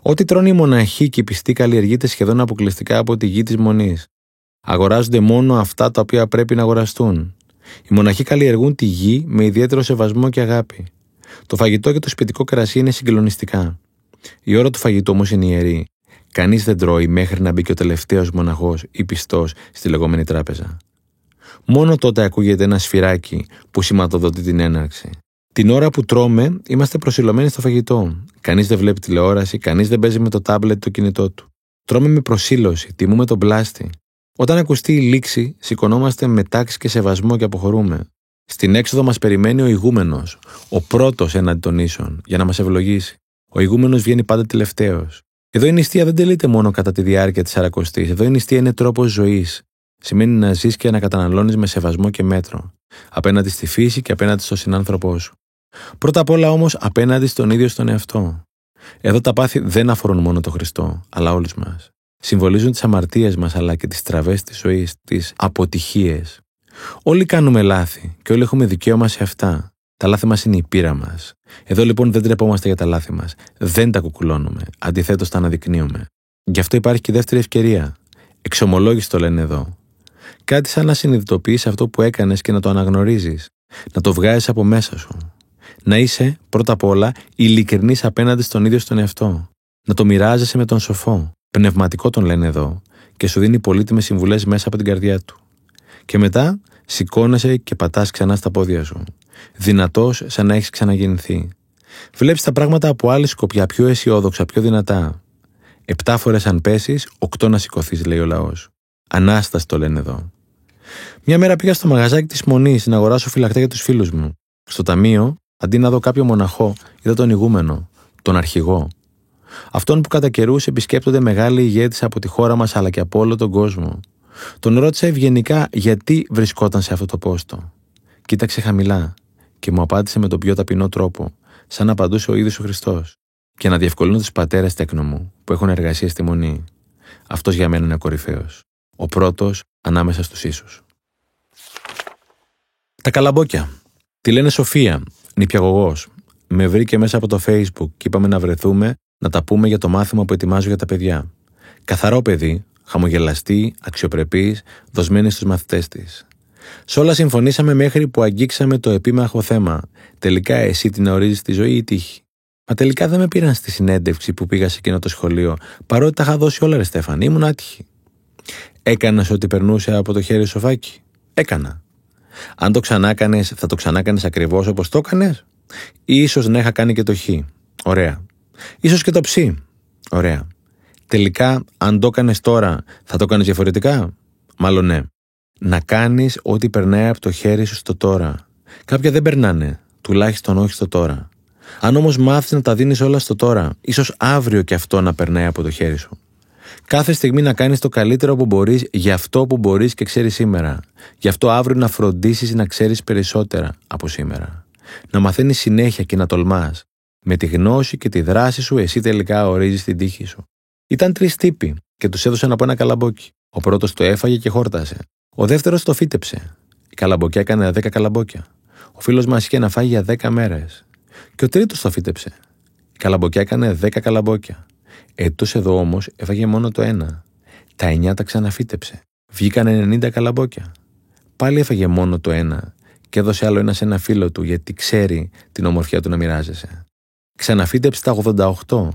Ό,τι τρώνε οι μοναχοί και οι πιστοί καλλιεργείται σχεδόν αποκλειστικά από τη γη της μονής. Αγοράζονται μόνο αυτά τα οποία πρέπει να αγοραστούν. Οι μοναχοί καλλιεργούν τη γη με ιδιαίτερο σεβασμό και αγάπη. Το φαγητό και το σπιτικό κρασί είναι συγκλονιστικά. Η ώρα του φαγητού όμως είναι ιερή. Κανείς δεν τρώει μέχρι να μπει και ο τελευταίος μοναχός ή πιστός στη λεγόμενη τράπεζα. Μόνο τότε ακούγεται ένα σφυράκι που σηματοδοτεί την έναρξη. Την ώρα που τρώμε, είμαστε προσιλωμένοι στο φαγητό. Κανείς δεν βλέπει τηλεόραση, κανείς δεν παίζει με το τάμπλετ το κινητό του. Τρώμε με προσήλωση, τιμούμε τον πλάστη. Όταν ακουστεί η λήξη, σηκωνόμαστε με τάξη και σεβασμό και αποχωρούμε. Στην έξοδο μας περιμένει ο ηγούμενος, ο πρώτος έναντι των ίσων, για να μας ευλογήσει. Ο ηγούμενος βγαίνει πάντα τελευταίος. Εδώ η νηστεία δεν τελείται μόνο κατά τη διάρκεια της Αρακοστής. Εδώ η νηστεία είναι τρόπος ζωής. Σημαίνει να ζεις και να καταναλώνεις με σεβασμό και μέτρο. Απέναντι στη φύση και απέναντι στον συνάνθρωπό σου. Πρώτα απ' όλα όμως απέναντι στον ίδιο στον εαυτό. Εδώ τα πάθη δεν αφορούν μόνο τον Χριστό, αλλά όλους μας. Συμβολίζουν τις αμαρτίες μας αλλά και τις τραβές της ζωής, τις αποτυχίες. Όλοι κάνουμε λάθη και όλοι έχουμε δικαίωμα σε αυτά. Τα λάθη μας είναι η πείρα μας. Εδώ λοιπόν δεν τρεπόμαστε για τα λάθη μας. Δεν τα κουκουλώνουμε. Αντιθέτως τα αναδεικνύουμε. Γι' αυτό υπάρχει και δεύτερη ευκαιρία. Εξομολόγηση το λένε εδώ. Κάτι σαν να συνειδητοποιήσει αυτό που έκανες και να το αναγνωρίζεις. Να το βγάζεις από μέσα σου. Να είσαι, πρώτα απ' όλα, ειλικρινής απέναντι στον ίδιο στον εαυτό. Να το μοιράζεσαι με τον σοφό. Πνευματικό τον λένε εδώ, και σου δίνει πολύτιμες συμβουλές μέσα από την καρδιά του. Και μετά σηκώνεσαι και πατάς ξανά στα πόδια σου. Δυνατός σαν να έχεις ξαναγεννηθεί. Βλέπεις τα πράγματα από άλλη σκοπιά, πιο αισιόδοξα, πιο δυνατά. Επτά φορές αν πέσεις, οκτώ να σηκωθείς, λέει ο λαός. Ανάσταση το λένε εδώ. Μια μέρα πήγα στο μαγαζάκι της Μονής να αγοράσω φυλακτά για τους φίλους μου. Στο ταμείο Αντί να δω κάποιο μοναχό, είδα τον ηγούμενο, τον αρχηγό. Αυτόν που κατά καιρούς επισκέπτονται μεγάλοι ηγέτες από τη χώρα μας αλλά και από όλο τον κόσμο. Τον ρώτησα ευγενικά γιατί βρισκόταν σε αυτό το πόστο. Κοίταξε χαμηλά και μου απάντησε με τον πιο ταπεινό τρόπο, σαν να απαντούσε ο ίδιος ο Χριστός, και να διευκολύνω τους πατέρες τέκνο μου που έχουν εργασία στη μονή. Αυτός για μένα είναι κορυφαίος. Ο πρώτος ανάμεσα στους ίσου. Τα καλαμπόκια. Τη λένε Σοφία νηπιαγωγός. Με βρήκε μέσα από το Facebook και είπαμε να βρεθούμε να τα πούμε για το μάθημα που ετοιμάζω για τα παιδιά. Καθαρό παιδί, χαμογελαστή, αξιοπρεπής, δοσμένης στους μαθητές της. Σ' όλα συμφωνήσαμε μέχρι που αγγίξαμε το επίμαχο θέμα. Τελικά εσύ την ορίζεις τη ζωή ή τύχη. Μα τελικά δεν με πήραν στη συνέντευξη που πήγα σε εκείνο το σχολείο, παρότι τα είχα δώσει όλα, ρε Στέφανη, ήμουν άτυχη. Έκανε ό,τι περνούσε από το χέρι σοφάκι. Έκανα. Αν το ξανά θα το ξανά ακριβώς όπως το έκανες, ή ίσως να είχα κάνει και το χ. Ωραία. Σω και το ψ. Ωραία. Τελικά, αν το έκανες τώρα, θα το έκανες διαφορετικά; Μάλλον ναι. Να κάνεις ό,τι περνάει από το χέρι σου στο τώρα. Κάποια δεν περνάνε, τουλάχιστον όχι στο τώρα. Αν όμως μάθεις να τα δίνεις όλα στο τώρα, ίσως αύριο και αυτό να περνάει από το χέρι σου. Κάθε στιγμή να κάνεις το καλύτερο που μπορείς για αυτό που μπορείς και ξέρεις σήμερα. Γι' αυτό αύριο να φροντίσεις να ξέρεις περισσότερα από σήμερα. Να μαθαίνεις συνέχεια και να τολμάς. Με τη γνώση και τη δράση σου, εσύ τελικά ορίζεις την τύχη σου. Ήταν τρεις τύποι και τους έδωσαν από ένα καλαμπόκι. Ο πρώτος το έφαγε και χόρτασε. Ο δεύτερος το φύτεψε. Η καλαμποκιά έκανε δέκα καλαμπόκια. Ο φίλος μας είχε να φάει για δέκα μέρες. Και ο τρίτος το φύτεψε. Η καλαμποκιά έκανε δέκα καλαμπόκια. Έτος εδώ όμως έφαγε μόνο το ένα. Τα εννιά τα ξαναφύτεψε. Βγήκαν 90 καλαμπόκια. Πάλι έφαγε μόνο το ένα και έδωσε άλλο ένα σε ένα φίλο του γιατί ξέρει την ομορφιά του να μοιράζεσαι. Ξαναφύτεψε τα 88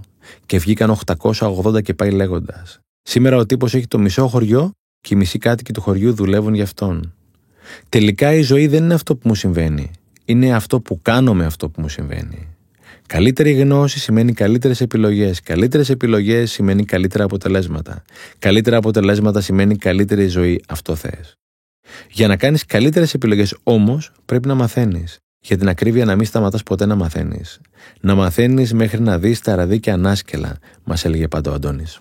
και βγήκαν 880 και πάει λέγοντας. Σήμερα ο τύπος έχει το μισό χωριό και οι μισοί κάτοικοι του χωριού δουλεύουν για αυτόν. Τελικά η ζωή δεν είναι αυτό που μου συμβαίνει. Είναι αυτό που κάνω με αυτό που μου συμβαίνει. Καλύτερη γνώση σημαίνει καλύτερες επιλογές. Καλύτερες επιλογές σημαίνει καλύτερα αποτελέσματα. Καλύτερα αποτελέσματα σημαίνει καλύτερη ζωή. Αυτό θες. Για να κάνεις καλύτερες επιλογές όμως πρέπει να μαθαίνεις. Για την ακρίβεια να μην σταματάς ποτέ να μαθαίνεις. Να μαθαίνεις μέχρι να δεις τα ραδίκια ανάσκελα, μας έλεγε πάντα ο Αντώνης.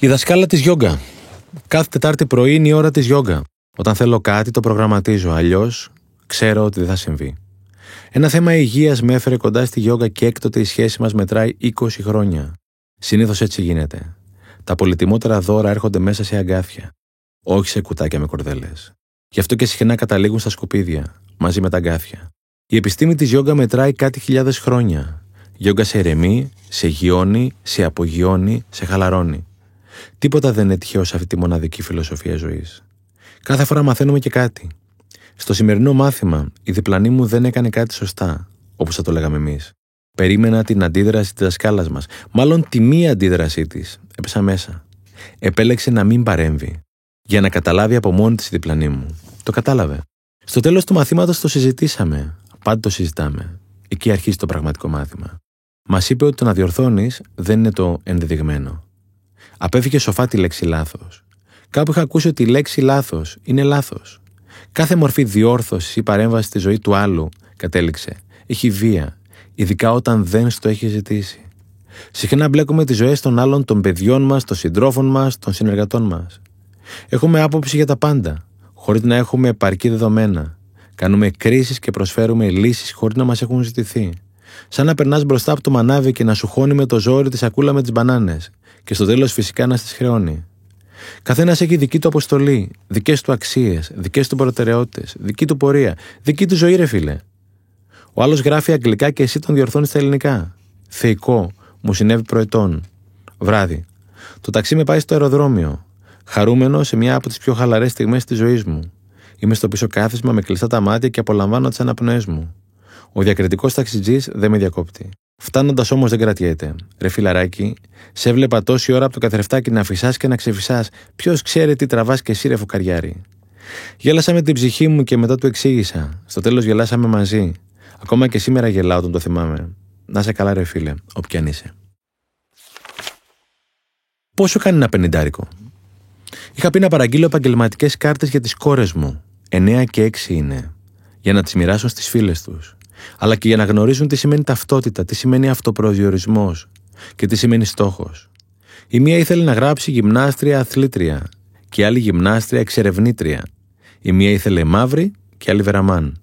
Η δασκάλα της γιόγκα. Κάθε Τετάρτη πρωί είναι η ώρα της γιόγκα. Όταν θέλω κάτι το προγραμματίζω, αλλιώς ξέρω ότι δεν θα συμβεί. Ένα θέμα υγείας με έφερε κοντά στη γιόγκα και έκτοτε η σχέση μας μετράει 20 χρόνια. Συνήθως έτσι γίνεται. Τα πολυτιμότερα δώρα έρχονται μέσα σε αγκάθια, όχι σε κουτάκια με κορδέλες. Γι' αυτό και συχνά καταλήγουν στα σκουπίδια, μαζί με τα αγκάθια. Η επιστήμη της γιόγκα μετράει κάτι χιλιάδες χρόνια. Γιόγκα σε ερεμεί, σε γιώνει, σε απογειώνει, σε χαλαρώνει. Τίποτα δεν είναι τυχαίο σε αυτή τη μοναδική φιλοσοφία ζωής. Κάθε φορά μαθαίνουμε και κάτι. Στο σημερινό μάθημα, η διπλανή μου δεν έκανε κάτι σωστά, όπως θα το λέγαμε εμείς. Περίμενα την αντίδραση της δασκάλας μας, μάλλον τη μία αντίδρασή της. Έπεσα μέσα. Επέλεξε να μην παρέμβει, για να καταλάβει από μόνη της η διπλανή μου. Το κατάλαβε. Στο τέλος του μαθήματος το συζητήσαμε. Πάντα το συζητάμε. Εκεί αρχίζει το πραγματικό μάθημα. Μας είπε ότι το να διορθώνεις δεν είναι το ενδεδειγμένο. Απέφυγε σοφά τη λέξη λάθος. Κάπου είχα ακούσει ότι η λέξη λάθος είναι λάθος. Κάθε μορφή διόρθωσης ή παρέμβασης στη ζωή του άλλου, κατέληξε, έχει βία, ειδικά όταν δεν στο έχει ζητήσει. Συχνά μπλέκουμε τις ζωές των άλλων, των παιδιών μας, των συντρόφων μας, των συνεργατών μας. Έχουμε άποψη για τα πάντα, χωρίς να έχουμε επαρκή δεδομένα. Κάνουμε κρίσεις και προσφέρουμε λύσεις χωρίς να μας έχουν ζητηθεί. Σαν να περνάς μπροστά από το μανάβι και να σου χώνει με το ζόρι τη σακούλα με τις μπανάνες, και στο τέλος φυσικά να στις χρεώνει. Καθένας έχει δική του αποστολή, δικές του αξίες, δικές του προτεραιότητες, δική του πορεία, δική του ζωή, ρε φίλε. Ο άλλος γράφει αγγλικά και εσύ τον διορθώνεις στα ελληνικά. Θεϊκό, μου συνέβη προετών. Βράδυ. Το ταξί με πάει στο αεροδρόμιο. Χαρούμενο σε μια από τις πιο χαλαρές στιγμές της ζωής μου. Είμαι στο πίσω κάθισμα με κλειστά τα μάτια και απολαμβάνω τις αναπνοές μου. Ο διακριτικός ταξιτζής δεν με διακόπτει. Φτάνοντας όμως δεν κρατιέται. Ρε φιλαράκι, σε έβλεπα τόση ώρα από το καθρεφτάκι να φυσάς και να ξεφυσάς. Ποιος ξέρει τι τραβάς και εσύ, ρε φουκαριάρι. Γέλασα με την ψυχή μου και μετά του εξήγησα. Στο τέλος γελάσαμε μαζί. Ακόμα και σήμερα γελάω όταν το θυμάμαι. Να σε καλά, ρε φίλε, όποια είσαι. Πόσο κάνει ένα πενιντάρικο; Είχα πει να παραγγείλω επαγγελματικές κάρτες για τις κόρες μου. 9 και 6 είναι. Για να τις μοιράσω στις φίλες τους αλλά και για να γνωρίζουν τι σημαίνει ταυτότητα, τι σημαίνει αυτοπροσδιορισμό και τι σημαίνει στόχος. Η μία ήθελε να γράψει γυμνάστρια αθλήτρια και η άλλη γυμνάστρια εξερευνήτρια. Η μία ήθελε μαύρη και η άλλη βεραμάν.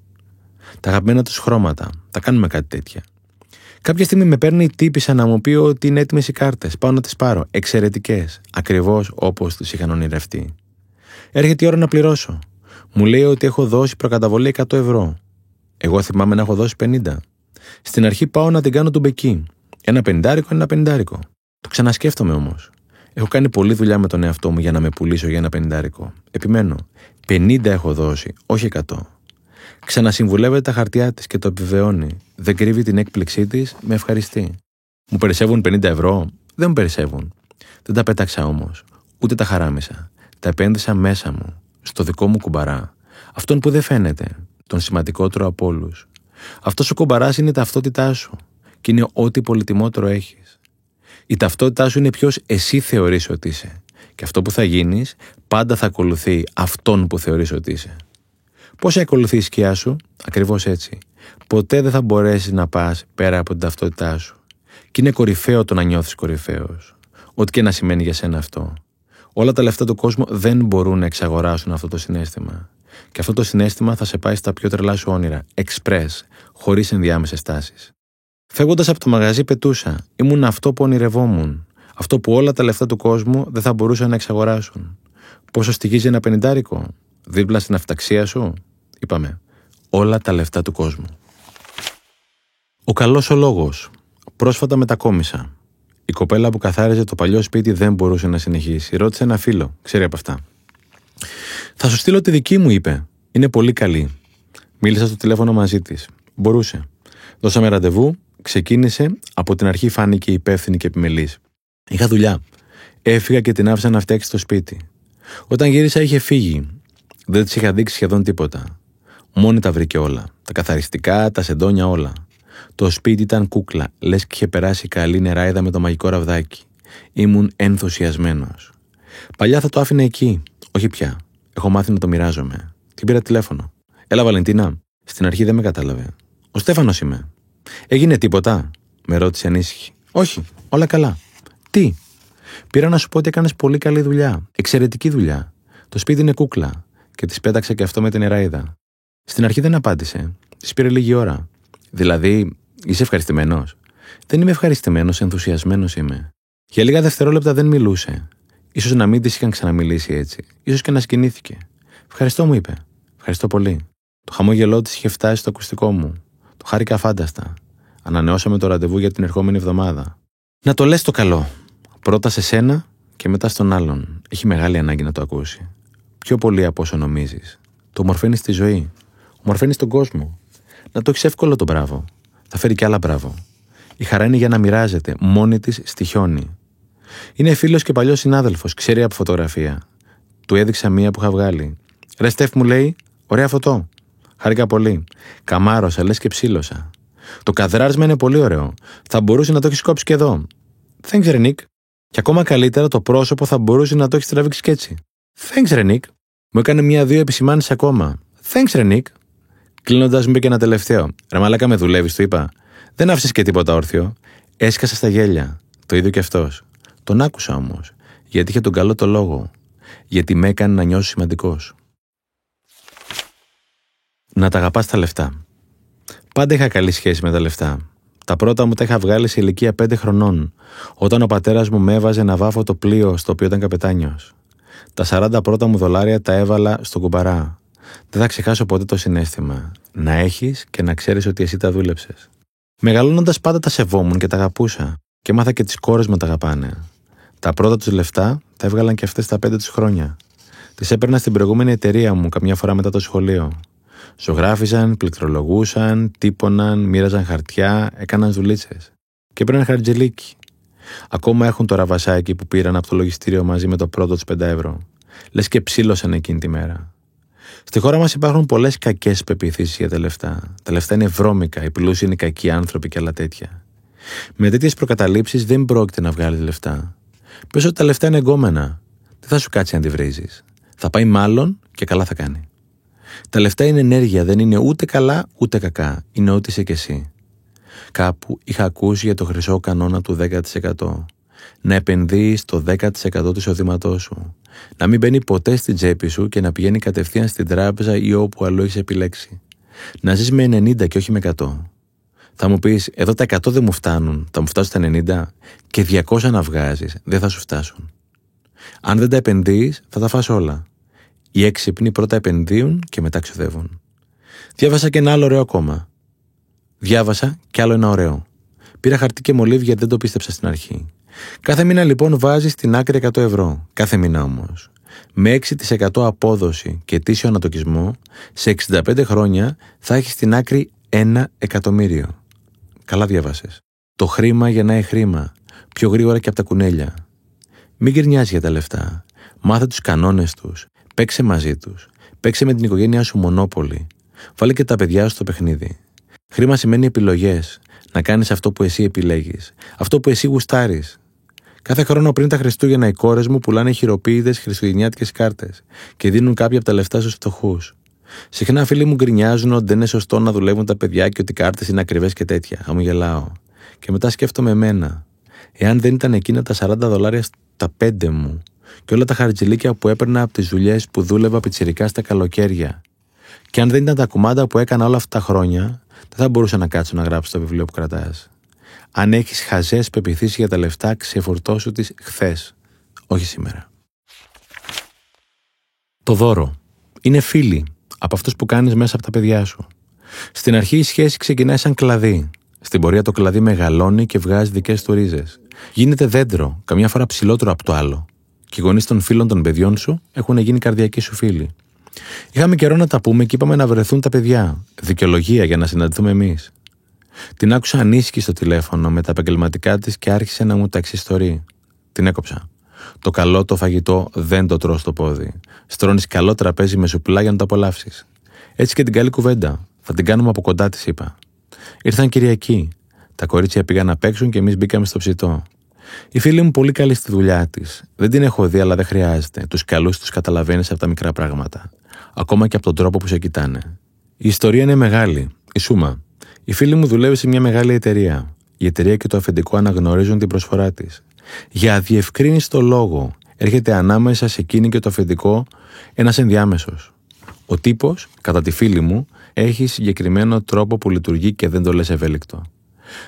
Τα αγαπημένα τους χρώματα. Τα κάνουμε κάτι τέτοια. Κάποια στιγμή με παίρνει η τύπησα να μου πει ότι είναι έτοιμες οι κάρτες. Πάω να τις πάρω. Εξαιρετικές. Ακριβώς όπως τις είχαν ονειρευτεί. Έρχεται η ώρα να πληρώσω. Μου λέει ότι έχω δώσει προκαταβολή 100 ευρώ. Εγώ θυμάμαι να έχω δώσει 50. Στην αρχή πάω να την κάνω του μπεκί. Ένα πεντάρικο, ένα πεντάρικο. Το ξανασκέφτομαι όμως. Έχω κάνει πολλή δουλειά με τον εαυτό μου για να με πουλήσω για ένα πεντάρικο. Επιμένω. 50 έχω δώσει, όχι 100. Ξανασυμβουλεύεται τα χαρτιά της και το επιβεβαιώνει. Δεν κρύβει την έκπληξή της, με ευχαριστεί. Μου περισσεύουν 50 ευρώ, δεν μου περισσεύουν. Δεν τα πέταξα όμως, ούτε τα χαράμισα. Τα επένδυσα μέσα μου, στο δικό μου κουμπαρά. Αυτόν που δεν φαίνεται, τον σημαντικότερο από όλους. Αυτός ο κομπαρά είναι η ταυτότητά σου και είναι ό,τι πολυτιμότερο έχεις. Η ταυτότητά σου είναι ποιος εσύ θεωρείς ότι είσαι. Και αυτό που θα γίνεις πάντα θα ακολουθεί αυτόν που θεωρείς ότι είσαι. Πώς ακολουθεί η σκιά σου, ακριβώς έτσι. Ποτέ δεν θα μπορέσεις να πας πέρα από την ταυτότητά σου. Και είναι κορυφαίο το να νιώθεις κορυφαίος. Ό,τι και να σημαίνει για σένα αυτό. Όλα τα λεφτά του κόσμου δεν μπορούν να εξαγοράσουν αυτό το συνέστημα. Και αυτό το συνέστημα θα σε πάει στα πιο τρελά σου όνειρα. Express, χωρίς ενδιάμεσες τάσεις. Φεύγοντας από το μαγαζί, πετούσα. Ήμουν αυτό που ονειρευόμουν. Αυτό που όλα τα λεφτά του κόσμου δεν θα μπορούσαν να εξαγοράσουν. Πόσο στοιχίζει ένα πενιντάρικο, δίπλα στην αυταξία σου; Είπαμε, όλα τα λεφτά του κόσμου. Ο καλός ο λόγος. Πρόσφατα μετακόμισα. Η κοπέλα που καθάριζε το παλιό σπίτι δεν μπορούσε να συνεχίσει. Ρώτησε ένα φίλο, ξέρει από αυτά. Θα σου στείλω τη δική μου, είπε. Είναι πολύ καλή. Μίλησα στο τηλέφωνο μαζί της. Μπορούσε. Δώσαμε ραντεβού, ξεκίνησε, από την αρχή φάνηκε υπεύθυνη και επιμελής. Είχα δουλειά. Έφυγα και την άφησα να φτιάξει το σπίτι. Όταν γύρισα είχε φύγει. Δεν της είχα δείξει σχεδόν τίποτα. Μόνη τα βρήκε όλα. Τα καθαριστικά, τα σεντόνια όλα. Το σπίτι ήταν κούκλα, λες και είχε περάσει καλή νεράιδα με το μαγικό ραβδάκι. Ήμουν ενθουσιασμένος. Παλιά θα το άφηνα εκεί. Όχι πια. Έχω μάθει να το μοιράζομαι. Την πήρα τηλέφωνο. Έλα, Βαλεντίνα. Στην αρχή δεν με κατάλαβε. Ο Στέφανος είμαι. Έγινε τίποτα, με ρώτησε ανήσυχη. Όχι, όλα καλά. Τι; Πήρα να σου πω ότι έκανες πολύ καλή δουλειά. Εξαιρετική δουλειά. Το σπίτι είναι κούκλα. Και τη πέταξε και αυτό με την νεράιδα. Στην αρχή δεν απάντησε. Της πήρε λίγη ώρα. Δηλαδή, είσαι ευχαριστημένος; Δεν είμαι ευχαριστημένος, ενθουσιασμένος είμαι. Για λίγα δευτερόλεπτα δεν μιλούσε. σω να μην της είχαν ξαναμιλήσει έτσι. σω και να σκηνήθηκε. Ευχαριστώ, μου είπε. Ευχαριστώ πολύ. Το χαμόγελό της είχε φτάσει στο ακουστικό μου. Το χάρηκα φάνταστα. Ανανεώσαμε το ραντεβού για την ερχόμενη εβδομάδα. Να το λες το καλό. Πρώτα σε σένα και μετά στον άλλον. Έχει μεγάλη ανάγκη να το ακούσει. Πιο πολύ από όσο νομίζεις. Το ομορφαίνει στη ζωή. Ομορφαίνει τον κόσμο να το έχεις εύκολο το μπράβο. Θα φέρει κι άλλα μπράβο. Η χαρά είναι για να μοιράζεται, μόνη της στοιχιώνει. Είναι φίλος και παλιός συνάδελφος, ξέρει από φωτογραφία. Του έδειξα μία που είχα βγάλει. Ρε Στεφ μου λέει, ωραία φωτό. Χάρηκα πολύ. Καμάρωσα, λες και ψήλωσα. Το καδράρισμα είναι πολύ ωραίο. Θα μπορούσε να το έχεις κόψει και εδώ. Thanks, ρε Νίκ. Και ακόμα καλύτερα το πρόσωπο θα μπορούσε να το έχεις τραβήξει και έτσι. Thanks, ρε Νίκ. Μου έκανε μία-δύο επισημάνει ακόμα. Thanks, ρε Νίκ. Κλείνοντας, μου είπε και ένα τελευταίο. Ρε Μαλάκα, με δουλεύεις, του είπα. Δεν άφησες και τίποτα όρθιο. Έσκασα στα γέλια. Το ίδιο και αυτός. Τον άκουσα όμως. Γιατί είχε τον καλό το λόγο. Γιατί με έκανε να νιώσω σημαντικός. Να τα αγαπάς τα λεφτά. Πάντα είχα καλή σχέση με τα λεφτά. Τα πρώτα μου τα είχα βγάλει σε ηλικία 5 χρονών, όταν ο πατέρας μου με έβαζε να βάφω το πλοίο στο οποίο ήταν καπετάνιος. Τα 40 πρώτα μου δολάρια τα έβαλα στον κουμπαρά, δεν θα ξεχάσω ποτέ το συνέστημα. Να έχεις και να ξέρεις ότι εσύ τα δούλεψες. Μεγαλώνοντας πάντα τα σεβόμουν και τα αγαπούσα. Και μάθα και τις κόρες μου τα αγαπάνε. Τα πρώτα τους λεφτά τα έβγαλαν και αυτές τα πέντε τους χρόνια. Τις έπαιρνα στην προηγούμενη εταιρεία μου καμιά φορά μετά το σχολείο. Ζωγράφιζαν, πληκτρολογούσαν, τύπωναν, μοίραζαν χαρτιά, έκαναν δουλίτσες. Και έπαιρναν χαρτζελίκι. Ακόμα έχουν το ραβασάκι που πήραν από το λογιστήριο μαζί με το πρώτο τους 5 ευρώ. Λες και ψήλωσαν εκείνη τη μέρα. Στη χώρα μας υπάρχουν πολλές κακές πεπιθήσεις για τα λεφτά. Τα λεφτά είναι βρώμικα, οι πλούσιοι είναι κακοί άνθρωποι και άλλα τέτοια. Με τέτοιες προκαταλήψεις δεν πρόκειται να βγάλεις λεφτά. Πες ότι τα λεφτά είναι εγκόμενα. Δεν θα σου κάτσει να τη βρίζεις. Θα πάει μάλλον και καλά θα κάνει. Τα λεφτά είναι ενέργεια, δεν είναι ούτε καλά ούτε κακά. Είναι ό,τι είσαι κι εσύ. Κάπου είχα ακούσει για το χρυσό κανόνα του 10% να επενδύει το 10% του εισοδήματός σου. Να μην μπαίνει ποτέ στην τσέπη σου και να πηγαίνει κατευθείαν στην τράπεζα ή όπου αλλού έχεις επιλέξει. Να ζεις με 90 και όχι με 100. Θα μου πεις, εδώ τα 100 δεν μου φτάνουν, θα μου φτάσουν τα 90 και 200 να βγάζεις, δεν θα σου φτάσουν. Αν δεν τα επενδύεις, θα τα φας όλα. Οι έξυπνοι πρώτα επενδύουν και μετά ξοδεύουν. Διάβασα και ένα άλλο ωραίο ακόμα. Διάβασα και άλλο ένα ωραίο. Πήρα χαρτί και μολύβι γιατί δεν το πίστεψα στην αρχή. Κάθε μήνα λοιπόν βάζεις στην άκρη 100 ευρώ. Κάθε μήνα όμως. Με 6% απόδοση και τίσιο ανατοκισμό, σε 65 χρόνια θα έχεις στην άκρη 1 εκατομμύριο. Καλά διάβασες. Το χρήμα γεννάει χρήμα, πιο γρήγορα και από τα κουνέλια. Μην γυρνιάζει για τα λεφτά. Μάθε τους κανόνες τους. Παίξε μαζί τους. Παίξε με την οικογένειά σου μονόπολη. Βάλε και τα παιδιά σου στο παιχνίδι. Χρήμα σημαίνει επιλογές. Να κάνεις αυτό που εσύ επιλέγεις. Αυτό που εσύ γουστάρεις. Κάθε χρόνο πριν τα Χριστούγεννα οι κόρες μου πουλάνε χειροποίητες χριστουγεννιάτικες κάρτες και δίνουν κάποια από τα λεφτά στους φτωχούς. Συχνά φίλοι μου γκρινιάζουν ότι δεν είναι σωστό να δουλεύουν τα παιδιά και ότι οι κάρτες είναι ακριβές και τέτοια. Χαμογελάω. και μετά σκέφτομαι εμένα. Εάν δεν ήταν εκείνα τα 40 δολάρια στα πέντε μου και όλα τα χαρτζηλίκια που έπαιρνα από τις δουλειές που δούλευα πιτσιρικά στα καλοκαίρια. Και αν δεν ήταν τα κουμάντα που έκανα όλα αυτά τα χρόνια, δεν θα μπορούσα να κάτσω να γράψω το βιβλίο που κρατάς. Αν έχεις χαζές πεπιθήσεις για τα λεφτά, ξεφορτώσου τις χθες, όχι σήμερα. Το δώρο. Είναι φίλοι από αυτούς που κάνεις μέσα από τα παιδιά σου. Στην αρχή η σχέση ξεκινάει σαν κλαδί. Στην πορεία το κλαδί μεγαλώνει και βγάζει δικές του ρίζες. Γίνεται δέντρο, καμιά φορά ψηλότερο από το άλλο. Και οι γονείς των φίλων των παιδιών σου έχουν γίνει καρδιακοί σου φίλοι. Είχαμε καιρό να τα πούμε και είπαμε να βρεθούν τα παιδιά. Δικαιολογία για να συναντηθούμε εμείς. Την άκουσα ανήσυχη στο τηλέφωνο με τα επαγγελματικά της και άρχισε να μου τα εξιστορεί. Την έκοψα. Το καλό το φαγητό δεν το τρώ στο πόδι. Στρώνεις καλό τραπέζι με σουπλά για να το απολαύσεις. Έτσι και την καλή κουβέντα. Θα την κάνουμε από κοντά, της είπα. Ήρθαν Κυριακή. Τα κορίτσια πήγαν να παίξουν και εμείς μπήκαμε στο ψητό. Η φίλη μου πολύ καλή στη δουλειά της. Δεν την έχω δει, αλλά δεν χρειάζεται. Τους καλούς τους καταλαβαίνεις από τα μικρά πράγματα. Ακόμα και από τον τρόπο που σε κοιτάνε. Η ιστορία είναι μεγάλη. Η Σούμα. Η φίλη μου δουλεύει σε μια μεγάλη εταιρεία. Η εταιρεία και το αφεντικό αναγνωρίζουν την προσφορά της. Για το λόγο έρχεται ανάμεσα σε εκείνη και το αφεντικό ένας ενδιάμεσος. Ο τύπος, κατά τη φίλη μου, έχει συγκεκριμένο τρόπο που λειτουργεί και δεν το λες ευέλικτο.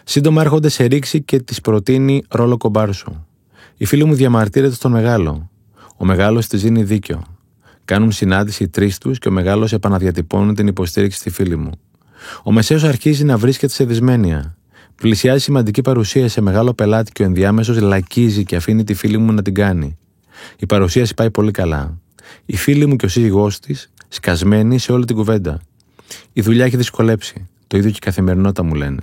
Σύντομα έρχονται σε ρήξη και της προτείνει ρόλο κομπάρσου. Η φίλη μου διαμαρτύρεται στον μεγάλο. Ο μεγάλος της δίνει δίκιο. Κάνουν συνάντηση οι τρεις τους και ο μεγάλος επαναδιατυπώνει την υποστήριξη στη φίλη μου. Ο μεσαίος αρχίζει να βρίσκεται σε δυσμένεια. Πλησιάζει σημαντική παρουσία σε μεγάλο πελάτη και ο ενδιάμεσος λακίζει και αφήνει τη φίλη μου να την κάνει. Η παρουσίαση πάει πολύ καλά. Η φίλη μου και ο σύζυγός της σκασμένοι σε όλη την κουβέντα. Η δουλειά έχει δυσκολέψει. Το ίδιο και η καθημερινότητα μου λένε.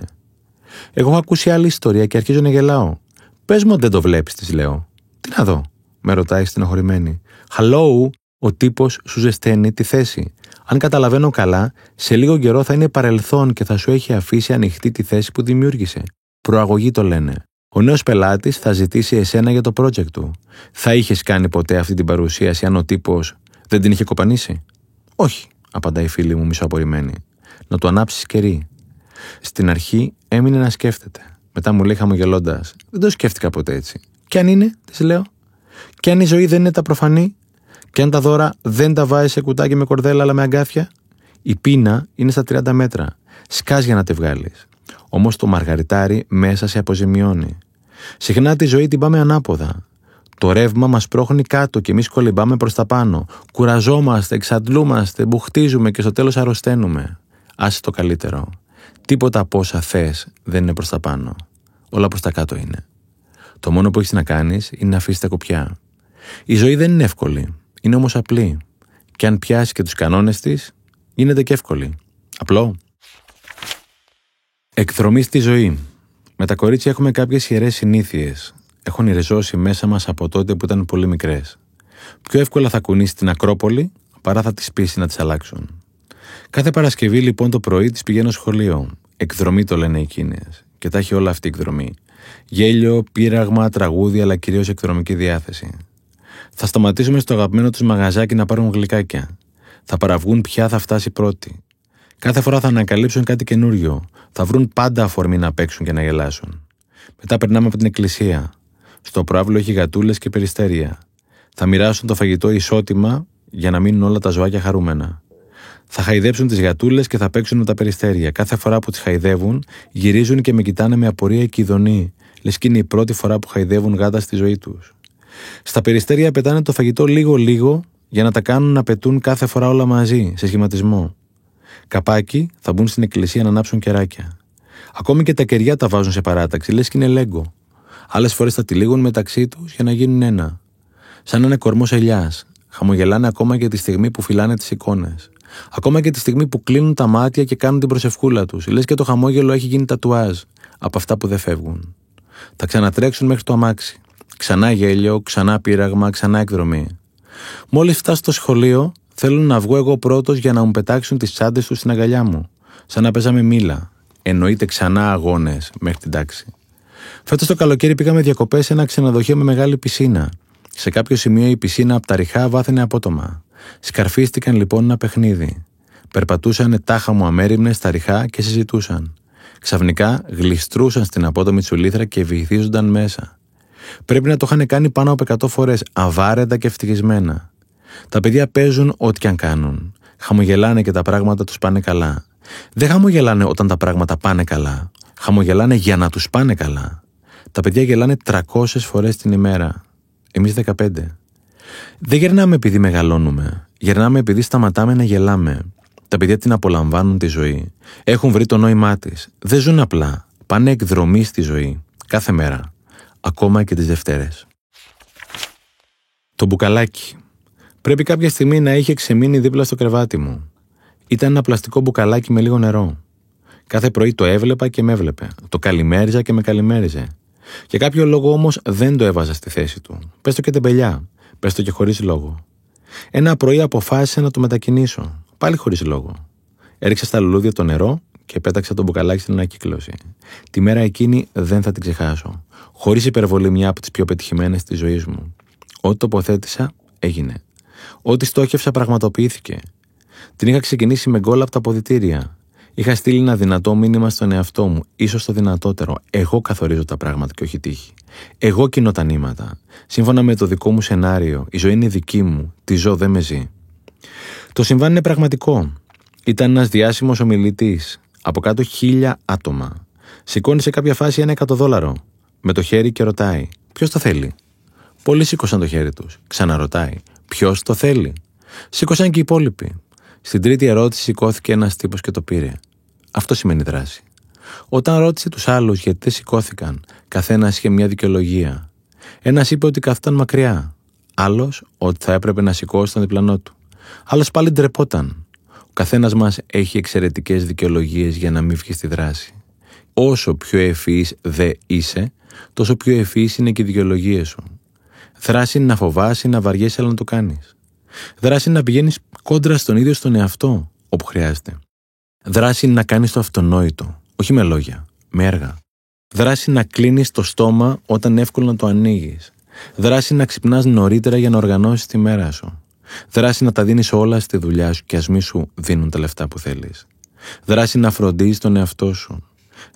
Εγώ έχω ακούσει άλλη ιστορία και αρχίζω να γελάω. Πες μου, δεν το βλέπεις, της λέω. Τι να δω, με ρωτάει στενοχωρημένη. Hello, ο τύπος σου ζεσταίνει τη θέση. Αν καταλαβαίνω καλά, σε λίγο καιρό θα είναι παρελθόν και θα σου έχει αφήσει ανοιχτή τη θέση που δημιούργησε. Προαγωγή το λένε. Ο νέος πελάτης θα ζητήσει εσένα για το project του. Θα είχες κάνει ποτέ αυτή την παρουσίαση αν ο τύπος δεν την είχε κοπανίσει; Όχι, απαντάει η φίλη μου μισοαπορημένη. Να το ανάψεις κερί. Στην αρχή έμεινε να σκέφτεται. Μετά μου λέει χαμογελώντας: Δεν το σκέφτηκα ποτέ έτσι. Κι αν είναι, τη λέω. Κι αν η ζωή δεν είναι τα προφανή, και αν τα δώρα δεν τα βάζεις σε κουτάκι με κορδέλα αλλά με αγκάθια. Η πείνα είναι στα 30 μέτρα. Σκάς για να τη βγάλεις. Όμως το μαργαριτάρι μέσα σε αποζημιώνει. Συχνά τη ζωή την πάμε ανάποδα. Το ρεύμα μας πρόχνει κάτω και εμείς κολυμπάμε προς τα πάνω. Κουραζόμαστε, εξαντλούμαστε, μπουχτίζουμε και στο τέλος αρρωσταίνουμε. Άσε το καλύτερο. Τίποτα από όσα θες δεν είναι προς τα πάνω. Όλα προς τα κάτω είναι. Το μόνο που έχεις να κάνεις είναι να αφήσεις τα κουπιά. Η ζωή δεν είναι εύκολη. Είναι όμως απλή. Και αν πιάσει και τους κανόνες της, γίνεται και εύκολη. Απλό. Εκδρομή στη ζωή. Με τα κορίτσια έχουμε κάποιες ιερές συνήθειες. Έχουν ριζώσει μέσα μας από τότε που ήταν πολύ μικρές. Πιο εύκολα θα κουνήσει την Ακρόπολη παρά θα τις πείσει να τις αλλάξουν. Κάθε Παρασκευή λοιπόν το πρωί της πηγαίνω σχολείο. Εκδρομή το λένε εκείνες. Και τα έχει όλα αυτή η εκδρομή. Γέλιο, πείραγμα, τραγούδι, αλλά κυρίως εκδρομική διάθεση. Θα σταματήσουμε στο αγαπημένο τους μαγαζάκι να πάρουν γλυκάκια. Θα παραβγούν ποια θα φτάσει πρώτη. Κάθε φορά θα ανακαλύψουν κάτι καινούριο. Θα βρουν πάντα αφορμή να παίξουν και να γελάσουν. Μετά περνάμε από την εκκλησία. Στο προάβλο έχει γατούλες και περιστέρια. Θα μοιράσουν το φαγητό ισότιμα για να μείνουν όλα τα ζωάκια χαρούμενα. Θα χαϊδέψουν τις γατούλες και θα παίξουν με τα περιστέρια. Κάθε φορά που τις χαϊδεύουν, γυρίζουν και με κοιτάνε με απορία και ειδονή, λες και είναι η πρώτη φορά που χαϊδεύουν γάτα στη ζωή τους. Στα περιστέρια πετάνε το φαγητό λίγο-λίγο για να τα κάνουν να πετούν κάθε φορά όλα μαζί, σε σχηματισμό. Καπάκι θα μπουν στην εκκλησία να ανάψουν κεράκια. Ακόμη και τα κεριά τα βάζουν σε παράταξη, λες και είναι λέγκο. Άλλες φορές τα τυλίγουν μεταξύ τους για να γίνουν ένα. Σαν ένα κορμός ελιάς. Χαμογελάνε ακόμα και τη στιγμή που φυλάνε τις εικόνες. Ακόμα και τη στιγμή που κλείνουν τα μάτια και κάνουν την προσευχούλα τους. Λες και το χαμόγελο έχει γίνει τατουάζ από αυτά που δεν φεύγουν. Θα ξανατρέξουν μέχρι το αμάξι. Ξανά γέλιο, ξανά πείραγμα, ξανά εκδρομή. Μόλις φτάσω στο σχολείο, θέλουν να βγω εγώ πρώτος για να μου πετάξουν τις τσάντες τους στην αγκαλιά μου. Σαν να παίζαμε μήλα. Εννοείται ξανά αγώνες μέχρι την τάξη. Φέτος το καλοκαίρι πήγαμε διακοπές σε ένα ξενοδοχείο με μεγάλη πισίνα. Σε κάποιο σημείο η πισίνα από τα ριχά βάθαινε απότομα. Σκαρφίστηκαν λοιπόν ένα παιχνίδι. Περπατούσαν τάχα μου αμέριμνες στα ριχά και συζητούσαν. Ξαφνικά γλιστρούσαν στην απότομη τσουλήθρα και βυθίζονταν μέσα. Πρέπει να το είχαν κάνει πάνω από 100 φορές, αβάρετα και ευτυχισμένα. Τα παιδιά παίζουν ό,τι και αν κάνουν. Χαμογελάνε και τα πράγματα τους πάνε καλά. Δεν χαμογελάνε όταν τα πράγματα πάνε καλά. Χαμογελάνε για να τους πάνε καλά. Τα παιδιά γελάνε 300 φορές την ημέρα. Εμείς 15. Δεν γερνάμε επειδή μεγαλώνουμε. Γερνάμε επειδή σταματάμε να γελάμε. Τα παιδιά την απολαμβάνουν τη ζωή. Έχουν βρει το νόημά της. Δεν ζουν απλά. Πάνε εκδρομή στη ζωή. Κάθε μέρα. Ακόμα και τις Δευτέρες. Το μπουκαλάκι. Πρέπει κάποια στιγμή να είχε ξεμείνει δίπλα στο κρεβάτι μου. Ήταν ένα πλαστικό μπουκαλάκι με λίγο νερό. Κάθε πρωί το έβλεπα και με έβλεπε. Το καλημέριζα και με καλημέριζε. Για κάποιο λόγο όμως δεν το έβαζα στη θέση του. Πες το και τεμπελιά. Πες το και χωρίς λόγο. Ένα πρωί αποφάσισα να το μετακινήσω. Πάλι χωρίς λόγο. Έριξα στα λουλούδια το νερό και πέταξα το μπουκαλάκι στην ανακύκλωση. Τη μέρα εκείνη δεν θα την ξεχάσω. Χωρίς υπερβολή μια από τις πιο πετυχημένες της ζωής μου. Ό,τι τοποθέτησα έγινε. Ό,τι στόχευσα πραγματοποιήθηκε. Την είχα ξεκινήσει με γκολ από τα αποδητήρια. Είχα στείλει ένα δυνατό μήνυμα στον εαυτό μου, ίσως το δυνατότερο. Εγώ καθορίζω τα πράγματα και όχι τύχη. Εγώ κοινώ τα νήματα. Σύμφωνα με το δικό μου σενάριο, η ζωή είναι δική μου. Τη ζω, δεν με ζει. Το συμβάν είναι πραγματικό. Ήταν ένας διάσημος ομιλητής. Από κάτω χίλια άτομα. Σηκώνει σε κάποια φάση ένα εκατοδόλαρο. Με το χέρι και ρωτάει: Ποιος το θέλει; Πολλοί σήκωσαν το χέρι τους. Ξαναρωτάει: Ποιος το θέλει; Σήκωσαν και οι υπόλοιποι. Στην τρίτη ερώτηση σηκώθηκε ένας τύπος και το πήρε. Αυτό σημαίνει δράση. Όταν ρώτησε τους άλλους γιατί δεν σηκώθηκαν, καθένας είχε μια δικαιολογία. Ένας είπε ότι καθόταν μακριά. Άλλος ότι θα έπρεπε να σηκώσει τον διπλανό του. Άλλος πάλι ντρεπόταν. Ο καθένας μας έχει εξαιρετικές δικαιολογίες για να μην βγει στη δράση. Όσο πιο ευφυής δε είσαι, τόσο πιο ευφυής είναι και οι δικαιολογίε σου. Δράση είναι να φοβάσαι, να βαριέσαι, αλλά να το κάνεις. Δράση είναι να πηγαίνεις κόντρα στον ίδιο στον εαυτό, όπου χρειάζεται. Δράση είναι να κάνεις το αυτονόητο, όχι με λόγια, με έργα. Δράση να κλείνεις το στόμα όταν εύκολο να το ανοίγεις. Δράση να ξυπνάς νωρίτερα για να οργανώσεις τη μέρα σου. Δράση να τα δίνεις όλα στη δουλειά σου και ας μη σου δίνουν τα λεφτά που θέλεις. Δράση να φροντίζεις τον εαυτό σου.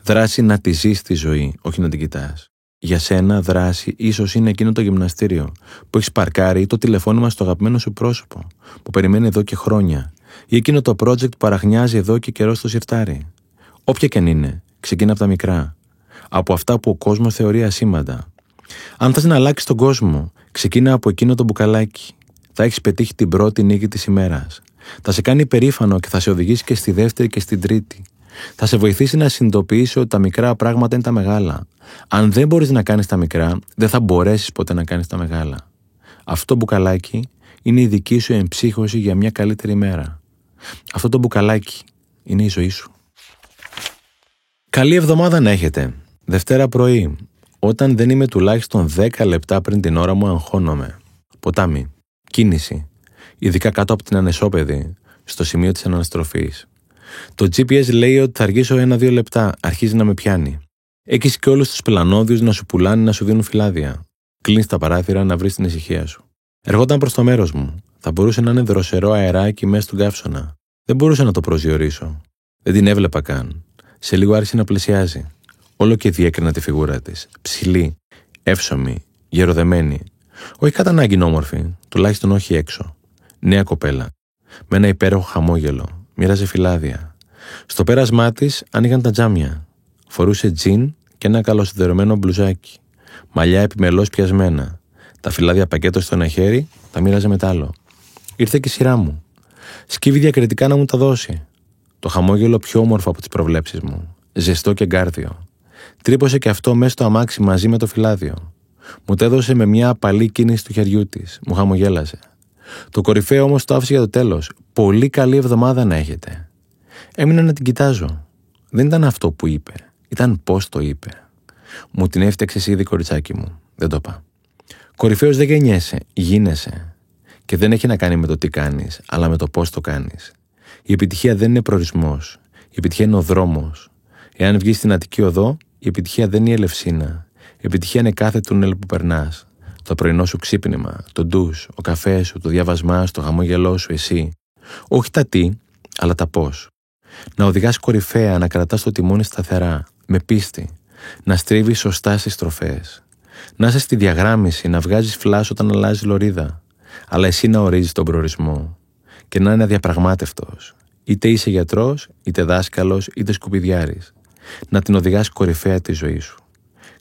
Δράση να τη ζεις τη ζωή, όχι να την κοιτάς. Για σένα, δράση ίσως είναι εκείνο το γυμναστήριο που έχεις παρκάρει ή το τηλεφώνημα στο αγαπημένο σου πρόσωπο που περιμένει εδώ και χρόνια ή εκείνο το project που παραχνιάζει εδώ και καιρό στο σιρτάρι. Όποια και αν είναι, ξεκινά από τα μικρά. Από αυτά που ο κόσμος θεωρεί ασήμαντα. Αν θες να αλλάξεις τον κόσμο, ξεκινά από εκείνο το μπουκαλάκι. Θα έχεις πετύχει την πρώτη νίκη της ημέρας. Θα σε κάνει περήφανο και θα σε οδηγήσει και στη δεύτερη και στην τρίτη. Θα σε βοηθήσει να συνειδητοποιήσει ότι τα μικρά πράγματα είναι τα μεγάλα. Αν δεν μπορείς να κάνεις τα μικρά, δεν θα μπορέσεις ποτέ να κάνεις τα μεγάλα. Αυτό το μπουκαλάκι είναι η δική σου εμψύχωση για μια καλύτερη μέρα. Αυτό το μπουκαλάκι είναι η ζωή σου. Καλή εβδομάδα να έχετε. Δευτέρα πρωί, όταν δεν είμαι τουλάχιστον 10 λεπτά πριν την ώρα μου, αγχώνομαι. Ποτάμι. Κίνηση. Ειδικά κάτω από την ανεσόπεδη, στο σημείο της αναστροφής. Το GPS λέει ότι θα αργήσω ένα-δύο λεπτά, αρχίζει να με πιάνει. Έχεις και όλους τους πελανόδιους να σου πουλάνε να σου δίνουν φυλάδια. Κλείνεις τα παράθυρα να βρεις την ησυχία σου. Ερχόταν προς το μέρος μου. Θα μπορούσε να είναι δροσερό αεράκι μέσα στον καύσωνα. Δεν μπορούσα να το προσδιορίσω. Δεν την έβλεπα καν. Σε λίγο άρχισε να πλησιάζει. Όλο και διέκρινα τη φιγούρα της. Ψηλή, εύσωμη, γεροδεμένη. Όχι κατά ανάγκη όμορφη, τουλάχιστον όχι έξω. Νέα κοπέλα. Με ένα υπέροχο χαμόγελο. Μοίραζε φυλάδια. Στο πέρασμά της άνοιγαν τα τζάμια. Φορούσε τζιν και ένα καλοσυνδερωμένο μπλουζάκι. Μαλλιά επιμελώς πιασμένα. Τα φυλάδια πακέτο στο ένα χέρι τα μοίραζε με άλλο. Ήρθε και η σειρά μου. Σκύβει διακριτικά να μου τα δώσει. Το χαμόγελο πιο όμορφο από τις προβλέψεις μου. Ζεστό και γκάρδιο. Τρύπωσε και αυτό μέσα στο αμάξι μαζί με το φυλάδιο. Μου το έδωσε με μια απαλή κίνηση του χεριού της. Μου χαμογέλασε. Το κορυφαίο όμως το άφησε για το τέλος. Πολύ καλή εβδομάδα να έχετε. Έμεινα να την κοιτάζω. Δεν ήταν αυτό που είπε. Ήταν πώς το είπε. Μου την έφτιαξες ήδη κοριτσάκι μου. Δεν το είπα. Κορυφαίος δεν γεννιέσαι, γίνεσαι. Και δεν έχει να κάνει με το τι κάνεις, αλλά με το πώς το κάνεις. Η επιτυχία δεν είναι προορισμός. Η επιτυχία είναι ο δρόμος. Εάν βγεις στην Αττική Οδό, η επιτυχία δεν είναι η Ελευσίνα. Η επιτυχία είναι κάθε τούνελ που περνάς. Το πρωινό σου ξύπνημα, το ντους, ο καφές σου, το διάβασμά σου, το χαμόγελό σου, εσύ. Όχι τα τι, αλλά τα πώς. Να οδηγάς κορυφαία, να κρατάς το τιμόνι σταθερά, με πίστη, να στρίβεις σωστά στις στροφές. Να είσαι στη διαγράμμιση, να βγάζεις φλάς όταν αλλάζει λωρίδα, αλλά εσύ να ορίζεις τον προορισμό και να είναι αδιαπραγμάτευτος. Είτε είσαι γιατρός, είτε δάσκαλος, είτε σκουπιδιάρης. Να την οδηγάς κορυφαία τη ζωή σου.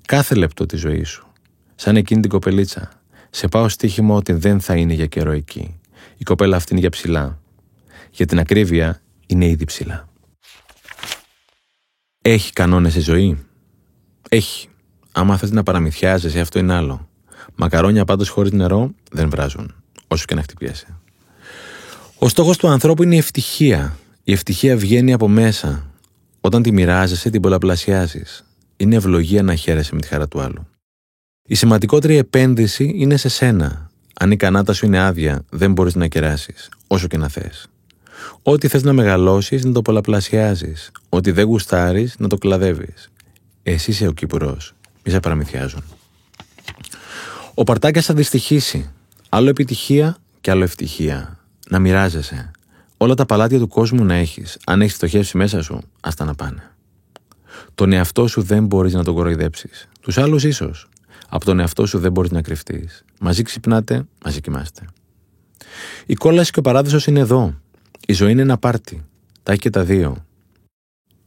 Κάθε λεπτό της ζωής σου. Σαν εκείνη την κοπελίτσα. Σε πάω στοίχημα ότι δεν θα είναι για καιρό εκεί. Η κοπέλα αυτή είναι για ψηλά. Για την ακρίβεια είναι ήδη ψηλά. Έχει κανόνες η ζωή; Έχει. Άμα θες να παραμυθιάζεσαι, αυτό είναι άλλο. Μακαρόνια πάντως χωρίς νερό δεν βράζουν, όσο και να χτυπιέσαι. Ο στόχος του ανθρώπου είναι η ευτυχία. Η ευτυχία βγαίνει από μέσα. Όταν τη μοιράζεσαι, την πολλαπλασιάζεις. Είναι ευλογία να χαίρεσαι με τη χαρά του άλλου. Η σημαντικότερη επένδυση είναι σε σένα. Αν η κανάτα σου είναι άδεια, δεν μπορείς να κεράσεις, όσο και να θες. Ό,τι θες να μεγαλώσεις, να το πολλαπλασιάζεις. Ό,τι δεν γουστάρεις, να το κλαδεύεις. Εσύ είσαι ο Κύπρος. Μη σε παραμυθιάζουν. Ο Παρτάκια θα δυστυχήσει. Άλλο επιτυχία και άλλο ευτυχία. Να μοιράζεσαι. Όλα τα παλάτια του κόσμου να έχεις. Αν έχεις φτωχεύσει μέσα σου, ας τα να πάνε. Τον εαυτό σου δεν μπορείς να τον κοροϊδέψεις. Τους άλλους ίσως. Από τον εαυτό σου δεν μπορείς να κρυφτείς. Μαζί ξυπνάτε, μαζί κοιμάστε. Η κόλαση και ο παράδεισος είναι εδώ. Η ζωή είναι ένα πάρτι. Τα έχει και τα δύο.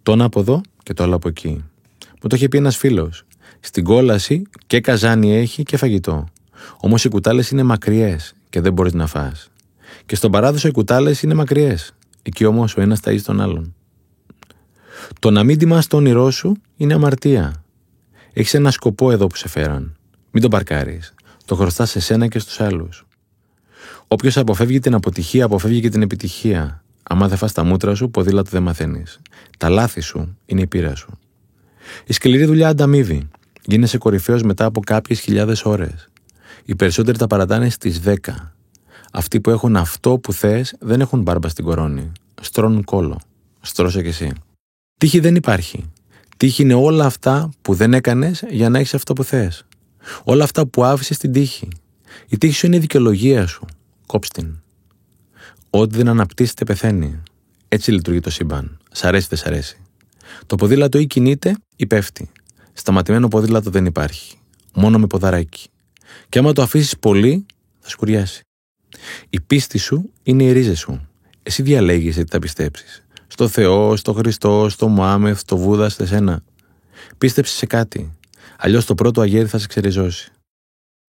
Το ένα από εδώ και το άλλο από εκεί. Μου το είχε πει ένας φίλος. Στην κόλαση και καζάνι έχει και φαγητό. Όμως οι κουτάλες είναι μακριές και δεν μπορείς να φας. Και στον παράδεισο οι κουτάλες είναι μακριές. Εκεί όμως ο ένας ταΐζει τον άλλον. Το να μην τιμάς το όνειρό σου είναι αμαρτία. Έχεις ένα σκοπό εδώ που σε φέραν. Μην τον παρκάρεις. Το χρωστάς σε σένα και στους άλλους. Όποιος αποφεύγει την αποτυχία, αποφεύγει και την επιτυχία. Άμα δεν φας τα μούτρα σου, ποδήλατο δεν μαθαίνεις. Τα λάθη σου είναι η πείρα σου. Η σκληρή δουλειά ανταμείβει. Γίνεσαι κορυφαίος μετά από κάποιες χιλιάδες ώρες. Οι περισσότεροι τα παρατάνε στις 10. Αυτοί που έχουν αυτό που θες δεν έχουν μπάρμπα στην κορώνη. Στρώνουν κόλο. Στρώσε κι εσύ. Τύχη δεν υπάρχει. Τύχη είναι όλα αυτά που δεν έκανες για να έχεις αυτό που θες. Όλα αυτά που άφησες στην τύχη. Η τύχη σου είναι η δικαιολογία σου. Κόψ' την. Ό,τι δεν αναπτύσσεται πεθαίνει. Έτσι λειτουργεί το σύμπαν. Σ' αρέσει, δεν σ' αρέσει. Το ποδήλατο ή κινείται ή πέφτει. Σταματημένο ποδήλατο δεν υπάρχει. Μόνο με ποδαράκι. Και άμα το αφήσεις πολύ, θα σκουριάσει. Η πίστη σου είναι οι ρίζες σου. Εσύ διαλέγεις τι θα πιστέψεις. Στο Θεό, στο Χριστό, στο Μωάμεθ, στο Βούδα, σε σένα. Πίστεψε σε κάτι. Αλλιώς το πρώτο αγέρι θα σε ξεριζώσει.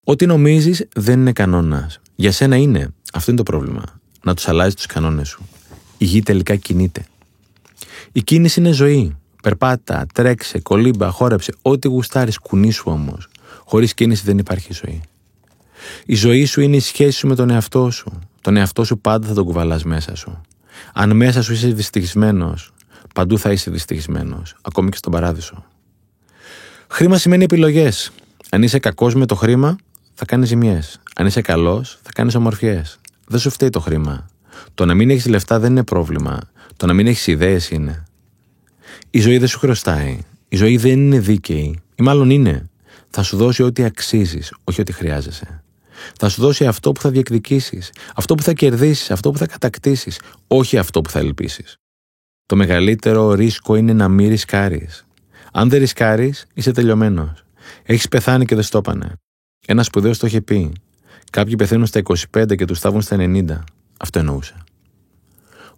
Ό,τι νομίζεις δεν είναι κανόνας. Για σένα είναι. Αυτό είναι το πρόβλημα. Να τους αλλάζει τους κανόνες σου. Η γη τελικά κινείται. Η κίνηση είναι ζωή. Περπάτα, τρέξε, κολύμπα, χόρεψε, ό,τι γουστάρεις, κουνήσου όμως. Χωρίς κίνηση δεν υπάρχει ζωή. Η ζωή σου είναι η σχέση σου με τον εαυτό σου. Τον εαυτό σου πάντα θα τον κουβαλάς μέσα σου. Αν μέσα σου είσαι δυστυχισμένος, παντού θα είσαι δυστυχισμένος, ακόμη και στον παράδεισο. Χρήμα σημαίνει επιλογές. Αν είσαι κακός με το χρήμα, θα κάνεις ζημιές. Αν είσαι καλός, θα κάνεις ομορφιές. Δεν σου φταίει το χρήμα. Το να μην έχεις λεφτά δεν είναι πρόβλημα. Το να μην έχεις ιδέες είναι. Η ζωή δεν σου χρωστάει. Η ζωή δεν είναι δίκαιη. Ή μάλλον είναι. Θα σου δώσει ό,τι αξίζεις, όχι ό,τι χρειάζεσαι. Θα σου δώσει αυτό που θα διεκδικήσεις, αυτό που θα κερδίσεις, αυτό που θα κατακτήσεις, όχι αυτό που θα ελπίσεις. Το μεγαλύτερο ρίσκο είναι να μην ρισκάρεις. Αν δεν ρισκάρεις, είσαι τελειωμένος. Έχεις πεθάνει και δεν στο έπανε. Ένας σπουδαίος το είχε πει. Κάποιοι πεθαίνουν στα 25 και τους στάβουν στα 90. Αυτό εννοούσε.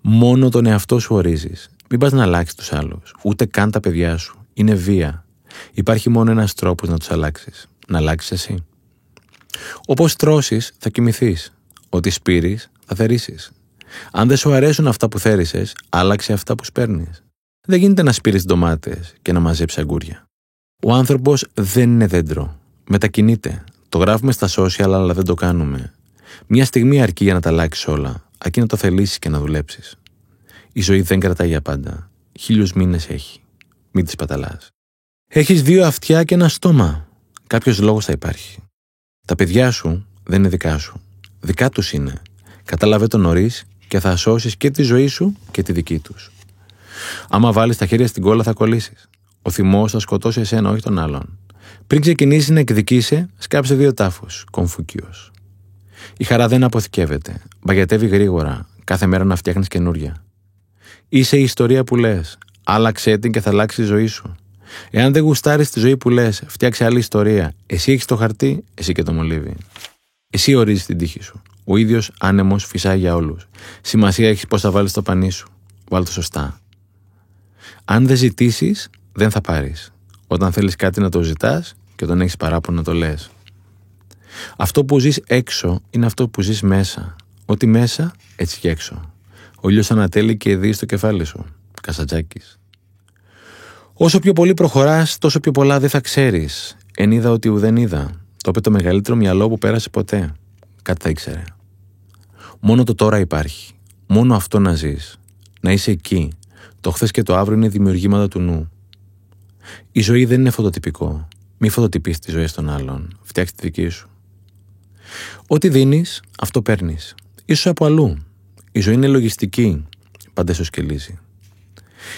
Μόνο τον εαυτό σου ορίζεις. Μην πας να αλλάξεις τους άλλους, ούτε καν τα παιδιά σου. Είναι βία. Υπάρχει μόνο ένας τρόπος να τους αλλάξεις. Να αλλάξεις εσύ. Όπως τρώσεις, θα κοιμηθείς. Ό,τι σπείρεις, θα θερήσει. Αν δεν σου αρέσουν αυτά που θέρισες, άλλαξε αυτά που σπέρνεις. Δεν γίνεται να σπείρεις ντομάτες και να μαζέψεις αγκούρια. Ο άνθρωπος δεν είναι δέντρο. Μετακινείται. Το γράφουμε στα social, αλλά δεν το κάνουμε. Μια στιγμή αρκεί για να τα αλλάξεις όλα, αρκεί να το θελήσεις και να δουλέψεις. Η ζωή δεν κρατάει για πάντα. Χίλιους μήνες έχει. Μην τις παταλάς. Έχεις δύο αυτιά και ένα στόμα. Κάποιος λόγος θα υπάρχει. Τα παιδιά σου δεν είναι δικά σου. Δικά τους είναι. Κατάλαβε το νωρίς και θα σώσεις και τη ζωή σου και τη δική τους. Άμα βάλεις τα χέρια στην κόλλα, θα κολλήσεις. Ο θυμός θα σκοτώσει εσένα, όχι τον άλλον. Πριν ξεκινήσεις να εκδικήσει, σκάψε δύο τάφους. Κομφούκιος. Η χαρά δεν αποθηκεύεται. Μπαγιατεύει γρήγορα. Κάθε μέρα να φτιάχνεις καινούρια. Είσαι η ιστορία που λες. Άλλαξε την και θα αλλάξει η ζωή σου. Εάν δεν γουστάρεις τη ζωή που λες, φτιάξε άλλη ιστορία. Εσύ έχεις το χαρτί, εσύ και το μολύβι. Εσύ ορίζεις την τύχη σου. Ο ίδιος άνεμος φυσάει για όλους. Σημασία έχεις πώς θα βάλεις το πανί σου. Βάλει το σωστά. Αν δεν ζητήσεις, δεν θα πάρεις. Όταν θέλεις κάτι να το ζητάς και όταν έχεις παράπονο να το λες. Αυτό που ζεις έξω είναι αυτό που ζεις μέσα. Ό,τι μέσα, έτσι και έξω. Ο ήλιο ανατέλει και δει στο κεφάλι σου. Κασατζάκης. Όσο πιο πολύ προχωράς, τόσο πιο πολλά δεν θα ξέρεις. Εν είδα ότι ουδέν είδα. Το είπε το μεγαλύτερο μυαλό που πέρασε ποτέ. Κάτι θα ήξερε. Μόνο το τώρα υπάρχει. Μόνο αυτό να ζεις. Να είσαι εκεί. Το χθες και το αύριο είναι δημιουργήματα του νου. Η ζωή δεν είναι φωτοτυπικό. Μη φωτοτυπείς τη ζωή των άλλων. Φτιάξτε τη δική σου. Ό,τι δίνεις, αυτό παίρνεις. σω από αλλού. Η ζωή είναι λογιστική. Πάντα σου σκελίζει.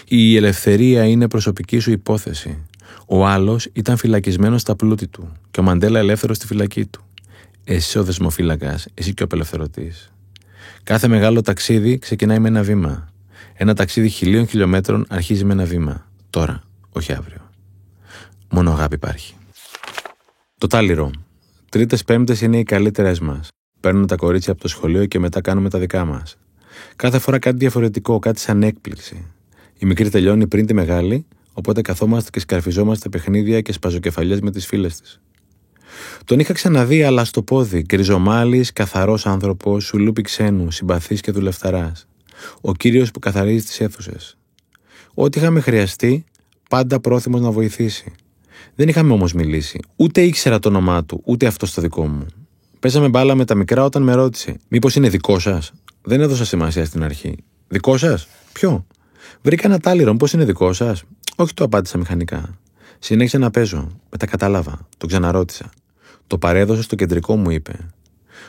Η ελευθερία είναι προσωπική σου υπόθεση. Ο άλλος ήταν φυλακισμένος στα πλούτη του και ο Μαντέλα ελεύθερος στη φυλακή του. Εσύ ο δεσμοφύλακας, εσύ και ο απελευθερωτής. Κάθε μεγάλο ταξίδι ξεκινάει με ένα βήμα. Ένα ταξίδι χιλίων χιλιόμετρων αρχίζει με ένα βήμα. Τώρα, όχι αύριο. Μόνο αγάπη υπάρχει. Το τάλιρο. Τρίτες Πέμπτες είναι οι καλύτερες μας. Παίρνουν τα κορίτσια από το σχολείο και μετά κάνουμε τα δικά μας. Κάθε φορά κάτι διαφορετικό, κάτι σαν έκπληξη. Η μικρή τελειώνει πριν τη μεγάλη, οπότε καθόμαστε και σκαρφιζόμαστε παιχνίδια και σπαζοκεφαλιές με τις φίλες της. Τον είχα ξαναδεί, αλλά στο πόδι, γκριζομάλης, καθαρός άνθρωπος, σουλούπι ξένου, συμπαθής και δουλευταράς. Ο κύριος που καθαρίζει τις αίθουσες. Ό,τι είχαμε χρειαστεί, πάντα πρόθυμος να βοηθήσει. Δεν είχαμε όμως μιλήσει. Ούτε ήξερα το όνομά του, ούτε αυτό το δικό μου. Πέσαμε μπάλα με τα μικρά όταν με ρώτησε: Μήπως είναι δικό σας; Δεν έδωσα σημασία στην αρχή. Δικό σας; Ποιο; Βρήκα ένα τάλιρο, πώ είναι δικό σας; Όχι, το απάντησα μηχανικά. Συνέχισα να παίζω. Μετά κατάλαβα. Το ξαναρώτησα. Το παρέδωσα στο κεντρικό μου, είπε.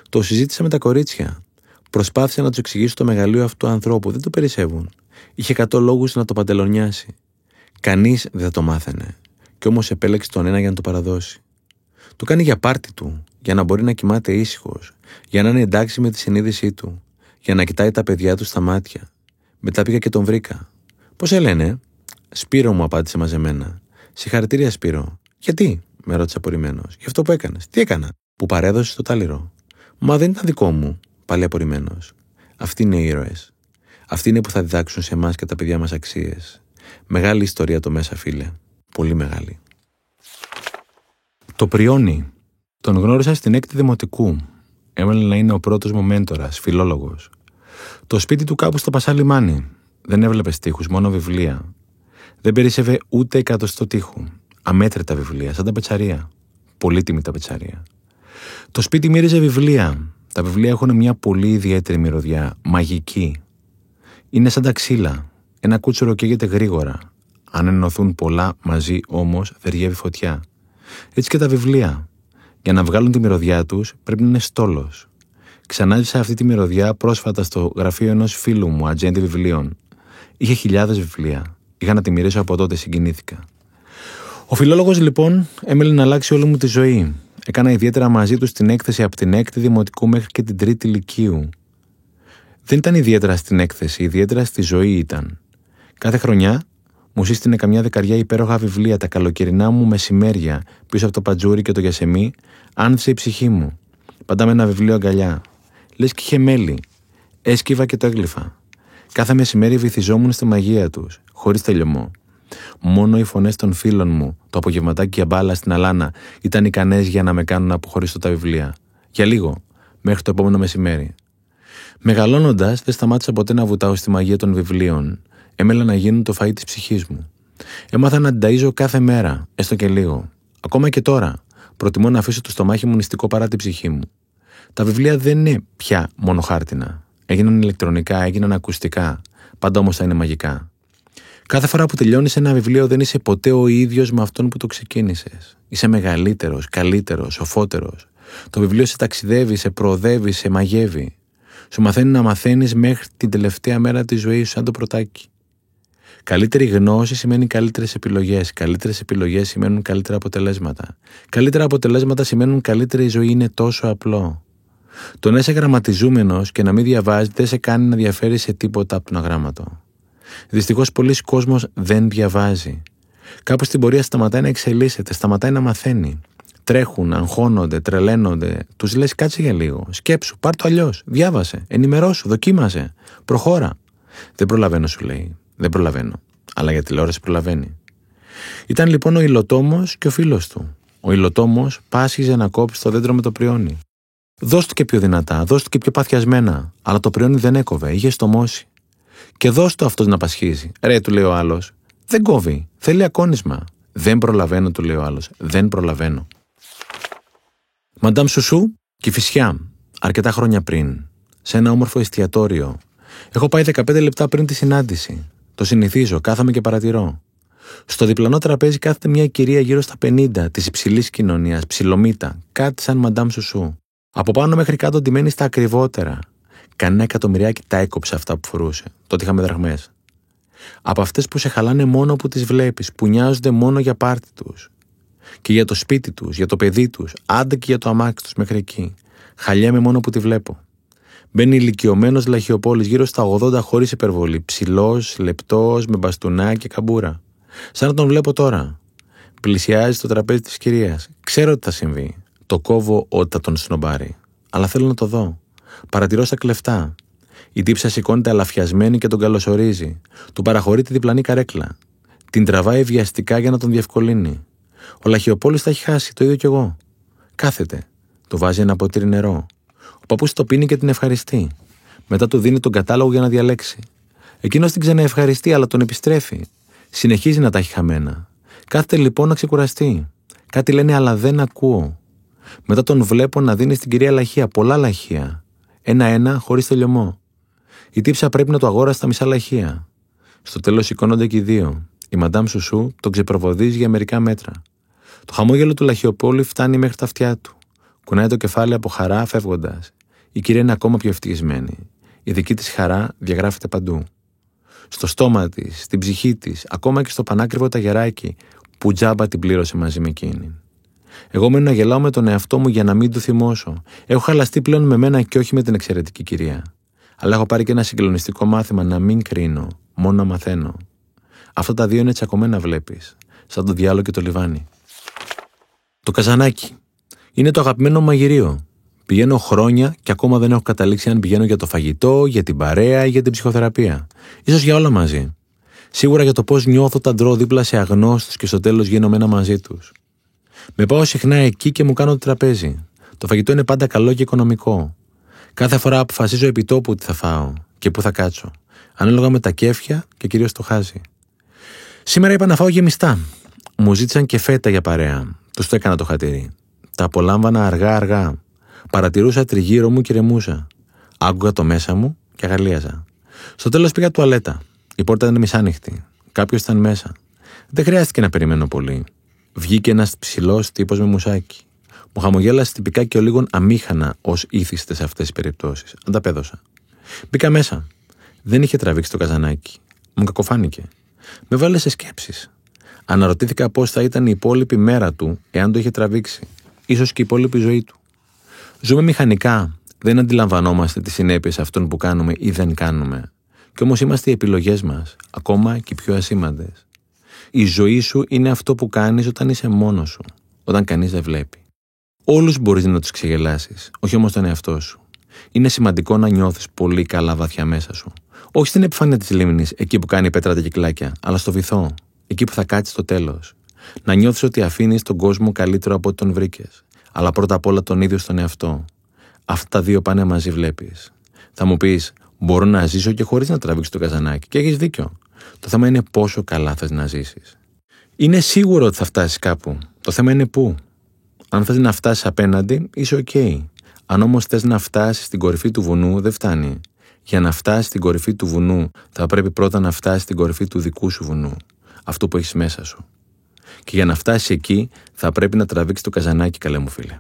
Το συζήτησα με τα κορίτσια. Προσπάθησα να τους εξηγήσω το μεγαλείο αυτού του ανθρώπου. Δεν το περισσεύουν. Είχε εκατό λόγους να το παντελονιάσει. Κανείς δεν θα το μάθαινε. Κι όμως επέλεξε τον ένα για να το παραδώσει. Το κάνει για πάρτι του, για να μπορεί να κοιμάται ήσυχος, για να είναι εντάξει με τη συνείδησή του, για να κοιτάει τα παιδιά του στα μάτια. Μετά πήγα και τον βρήκα. Πώς σε λένε, Σπύρο μου απάντησε μαζεμένα. Συγχαρητήρια, Σπύρο. Γιατί, με ρώτησε απορριμμένος. Γι' αυτό που έκανες. Τι έκανα; Που παρέδωσε το τάλιρο. Μα δεν ήταν δικό μου, πάλι απορριμμένος. Αυτοί είναι οι ήρωες. Αυτοί είναι που θα διδάξουν σε εμάς και τα παιδιά μας αξίες. Μεγάλη ιστορία το μέσα, φίλε. Πολύ μεγάλη. Το Πριόνι. Τον γνώρισα στην έκτη δημοτικού. Έμελε να είναι ο πρώτος μου μέντορας, φιλόλογος. Το σπίτι του κάπου στο Πασά Λιμάνι. Δεν έβλεπε τείχου, μόνο βιβλία. Δεν περισσεύε ούτε εκατοστό τείχου. Αμέτρητα βιβλία, σαν τα πετσαρία. Πολύτιμη τα πετσαρία. Το σπίτι μύριζε βιβλία. Τα βιβλία έχουν μια πολύ ιδιαίτερη μυρωδιά, μαγική. Είναι σαν τα ξύλα. Ένα κούτσορο καίγεται γρήγορα. Αν ενωθούν πολλά μαζί όμως, θεριεύει φωτιά. Έτσι και τα βιβλία. Για να βγάλουν τη μυρωδιά τους, πρέπει να είναι στόλος. Ξανάζησα αυτή τη μυρωδιά πρόσφατα στο γραφείο ενός φίλου μου, ατζέντη βιβλίων. Είχε χιλιάδες βιβλία. Είχα να τη μυρίσω από τότε, συγκινήθηκα. Ο φιλόλογος λοιπόν έμελε να αλλάξει όλη μου τη ζωή. Έκανα ιδιαίτερα μαζί του την έκθεση από την έκτη δημοτικού μέχρι και την τρίτη ηλικίου. Δεν ήταν ιδιαίτερα στην έκθεση, ιδιαίτερα στη ζωή ήταν. Κάθε χρονιά μου σύστηνε καμιά δεκαριά υπέροχα βιβλία τα καλοκαιρινά μου μεσημέρια πίσω από το πατζούρι και το γιασεμί, άνθησε η ψυχή μου. Πάντα με ένα βιβλίο αγκαλιά. Λες και είχε μέλη. Έσκυβα και το έγλυφα. Κάθε μεσημέρι βυθιζόμουν στη μαγεία τους, χωρίς τελειωμό. Μόνο οι φωνές των φίλων μου, το απογευματάκι για μπάλα στην Αλάνα, ήταν ικανές για να με κάνουν να αποχωρήσω τα βιβλία. Για λίγο, μέχρι το επόμενο μεσημέρι. Μεγαλώνοντας, δεν σταμάτησα ποτέ να βουτάω στη μαγεία των βιβλίων. Έμελα να γίνουν το φαΐ της ψυχής μου. Έμαθα να την κάθε μέρα, έστω και λίγο. Ακόμα και τώρα. Προτιμώ να αφήσω το στομάχι μου νηστικό παρά την ψυχή μου. Τα βιβλία δεν είναι πια μόνο χάρτινα. Έγιναν ηλεκτρονικά, έγιναν ακουστικά. Πάντα όμως θα είναι μαγικά. Κάθε φορά που τελειώνεις ένα βιβλίο δεν είσαι ποτέ ο ίδιος με αυτόν που το ξεκίνησες. Είσαι μεγαλύτερος, καλύτερος, σοφότερος. Το βιβλίο σε ταξιδεύει, σε προοδεύει, σε μαγεύει. Σου μαθαίνει να μαθαίνεις μέχρι την τελευταία μέρα της ζωής σου, σαν το πρωτάκι. Καλύτερη γνώση σημαίνει καλύτερες επιλογές. Καλύτερες επιλογές σημαίνουν καλύτερα αποτελέσματα. Καλύτερα αποτελέσματα σημαίνουν καλύτερη ζωή. Είναι τόσο απλό. Το να είσαι γραμματιζούμενος και να μην διαβάζεις δεν σε κάνει να διαφέρεις σε τίποτα από τον αγράμματο. Δυστυχώς πολλοί κόσμος δεν διαβάζει. Κάπου στην πορεία σταματάει να εξελίσσεται, σταματάει να μαθαίνει. Τρέχουν, αγχώνονται, τρελαίνονται. Τους λες κάτσε για λίγο. Σκέψου, πάρ το αλλιώς. Διάβασε, ενημερώσου, δοκίμασε. Προχώρα. Δεν προλαβαίνω, σου λέει. Δεν προλαβαίνω. Αλλά για τηλεόραση προλαβαίνει. Ήταν λοιπόν ο υλοτόμος και ο φίλος του. Ο υλοτόμος πάσχιζε να κόψει το δέντρο με το πριόνι. Δώσ' του και πιο δυνατά, δώσ' του και πιο παθιασμένα. Αλλά το πριόνι δεν έκοβε, είχε στομώσει. Και δώσ' του αυτό να πασχίζει. Ρε, του λέει ο άλλος. Δεν κόβει, θέλει ακόνισμα. Δεν προλαβαίνω, του λέει ο άλλος. Δεν προλαβαίνω. Μαντάμ Σουσού και φυσιά, αρκετά χρόνια πριν, σε ένα όμορφο εστιατόριο. Έχω πάει 15 λεπτά πριν τη συνάντηση. Το συνηθίζω, κάθομαι και παρατηρώ. Στο διπλανό τραπέζι κάθεται μια κυρία γύρω στα 50 της υψηλής κοινωνίας, ψιλομίτα, κάτι σαν Μαντάμ Σουσού. Από πάνω μέχρι κάτω ντυμένη στα ακριβότερα. Κανένα εκατομμυριάκι τα έκοψε αυτά που φορούσε. Τότε είχαμε δραχμές. Από αυτές που σε χαλάνε μόνο που τις βλέπεις, που νοιάζονται μόνο για πάρτι τους. Και για το σπίτι τους, για το παιδί τους, άντε και για το αμάξι τους μέχρι εκεί. Χαλιέμαι μόνο που τη βλέπω. Μπαίνει ηλικιωμένος λαχιοπόλης γύρω στα 80 χωρίς υπερβολή. Ψηλός, λεπτός, με μπαστούνά και καμπούρα. Σαν να τον βλέπω τώρα. Πλησιάζει στο τραπέζι της κυρίας. Ξέρω ότι θα συμβεί. Το κόβω όταν θα τον σνομπάρει. Αλλά θέλω να το δω. Παρατηρώ στα κλεφτά. Η τύψα σηκώνεται αλαφιασμένη και τον καλωσορίζει. Του παραχωρεί τη διπλανή καρέκλα. Την τραβάει βιαστικά για να τον διευκολύνει. Ο Λαχιοπόλης τα έχει χάσει, το ίδιο κι εγώ. Κάθεται. Του βάζει ένα ποτήρι νερό. Ο παππούς το πίνει και την ευχαριστεί. Μετά του δίνει τον κατάλογο για να διαλέξει. Εκείνος την ξαναευχαριστεί, αλλά τον επιστρέφει. Συνεχίζει να τα έχει χαμένα. Κάθεται λοιπόν να ξεκουραστεί. Κάτι λένε, αλλά δεν ακούω. Μετά τον βλέπω να δίνει στην κυρία λαχεία, πολλά λαχεία. Ένα-ένα, χωρίς τελειωμό. Η τύψα πρέπει να το αγόρασε τα μισά λαχεία. Στο τέλος σηκώνονται και οι δύο. Η μαντάμ Σουσού τον ξεπροβοδίζει για μερικά μέτρα. Το χαμόγελο του Λαχιοπόλη φτάνει μέχρι τα αυτιά του. Κουνάει το κεφάλι από χαρά φεύγοντας. Η κυρία είναι ακόμα πιο ευτυχισμένη. Η δική της χαρά διαγράφεται παντού. Στο στόμα της, στην ψυχή της, ακόμα και στο πανάκριβο ταγεράκι που τζάμπα την πλήρωσε μαζί με εκείνη. Εγώ μένω να γελάω με τον εαυτό μου για να μην του θυμώσω. Έχω χαλαστεί πλέον με μένα και όχι με την εξαιρετική κυρία. Αλλά έχω πάρει και ένα συγκλονιστικό μάθημα να μην κρίνω, μόνο να μαθαίνω. Αυτά τα δύο είναι τσακωμένα, βλέπεις, σαν το διάλογο και το λιβάνι. Το καζανάκι. Είναι το αγαπημένο μαγειρίο. Πηγαίνω χρόνια και ακόμα δεν έχω καταλήξει αν πηγαίνω για το φαγητό, για την παρέα ή για την ψυχοθεραπεία. σω για όλα μαζί. Σίγουρα για το πώς νιώθω όταν τρώω δίπλα σε αγνώστους και στο τέλος γίνομαι ένα μαζί τους. Με πάω συχνά εκεί και μου κάνω το τραπέζι. Το φαγητό είναι πάντα καλό και οικονομικό. Κάθε φορά αποφασίζω επί τόπου τι θα φάω και πού θα κάτσω. Ανάλογα με τα κέφια και κυρίως το χάζι. Σήμερα είπα να φάω γεμιστά. Μου ζήτησαν και φέτα για παρέα. Τους το έκανα το χατήρι. Τα απολάμβανα αργά-αργά. Παρατηρούσα τριγύρω μου και ρεμούσα. Άκουγα το μέσα μου και αγαλίαζα. Στο τέλος πήγα τουαλέτα. Η πόρτα ήταν μισάνοιχτη. Κάποιος ήταν μέσα. Δεν χρειάστηκε να περιμένω πολύ. Βγήκε ένας ψηλός τύπος με μουσάκι. Μου χαμογέλασε τυπικά και ο λίγο αμήχανα ως ήθιστε σε αυτές τις περιπτώσεις. Ανταπέδωσα. Μπήκα μέσα. Δεν είχε τραβήξει το καζανάκι. Μου κακοφάνηκε. Με βάλε σε σκέψεις. Αναρωτήθηκα πώς θα ήταν η υπόλοιπη μέρα του εάν το είχε τραβήξει. σω και η υπόλοιπη ζωή του. Ζούμε μηχανικά. Δεν αντιλαμβανόμαστε τις συνέπειες αυτών που κάνουμε ή δεν κάνουμε. Κι όμως είμαστε οι επιλογές μας, ακόμα και οι πιο ασήμαντες. Η ζωή σου είναι αυτό που κάνεις όταν είσαι μόνος σου, όταν κανείς δεν βλέπει. Όλους μπορείς να τους ξεγελάσεις, όχι όμως τον εαυτό σου. Είναι σημαντικό να νιώθεις πολύ καλά βαθιά μέσα σου. Όχι στην επιφάνεια της λίμνης, εκεί που κάνει πέτρα τα κυκλάκια, αλλά στο βυθό, εκεί που θα κάτσεις στο τέλος. Να νιώθεις ότι αφήνεις τον κόσμο καλύτερο από ό,τι τον βρήκες. Αλλά πρώτα απ' όλα τον ίδιο στον εαυτό. Αυτά τα δύο πάνε μαζί, βλέπεις. Θα μου πεις, Μπορώ να ζήσω και χωρίς να τραβήξω το καζανάκι. Και έχεις δίκιο. Το θέμα είναι πόσο καλά θες να ζήσεις. Είναι σίγουρο ότι θα φτάσεις κάπου. Το θέμα είναι πού. Αν θες να φτάσεις απέναντι, είσαι οκ. Αν όμως θες να φτάσεις στην κορυφή του βουνού, δεν φτάνει. Για να φτάσεις στην κορυφή του βουνού, θα πρέπει πρώτα να φτάσεις στην κορυφή του δικού σου βουνού. Αυτό που έχεις μέσα σου. Και για να φτάσεις εκεί, θα πρέπει να τραβήξεις το καζανάκι, καλέ μου φίλε.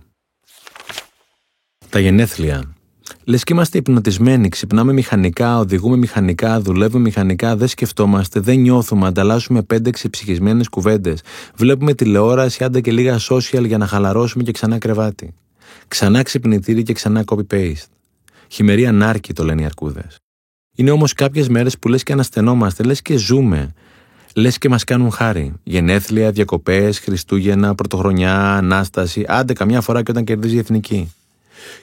Τα γενέθλια Λες και είμαστε υπνοτισμένοι, ξυπνάμε μηχανικά, οδηγούμε μηχανικά, δουλεύουμε μηχανικά, δεν σκεφτόμαστε, δεν νιώθουμε, ανταλλάσσουμε πέντε ξεψυχισμένες κουβέντες. Βλέπουμε τηλεόραση, άντα και λίγα social για να χαλαρώσουμε και ξανά κρεβάτι. Ξανά ξυπνητήρι και ξανά copy-paste. Χειμερή ανάρκη το λένε οι αρκούδες. Είναι όμως κάποιες μέρες που λες και αναστενόμαστε, λες και ζούμε. Λες και μας κάνουν χάρη. Γενέθλια, διακοπές, Χριστούγεννα, Πρωτοχρονιά, Ανάσταση, άντε καμιά φορά και όταν κερδίζει η εθνική.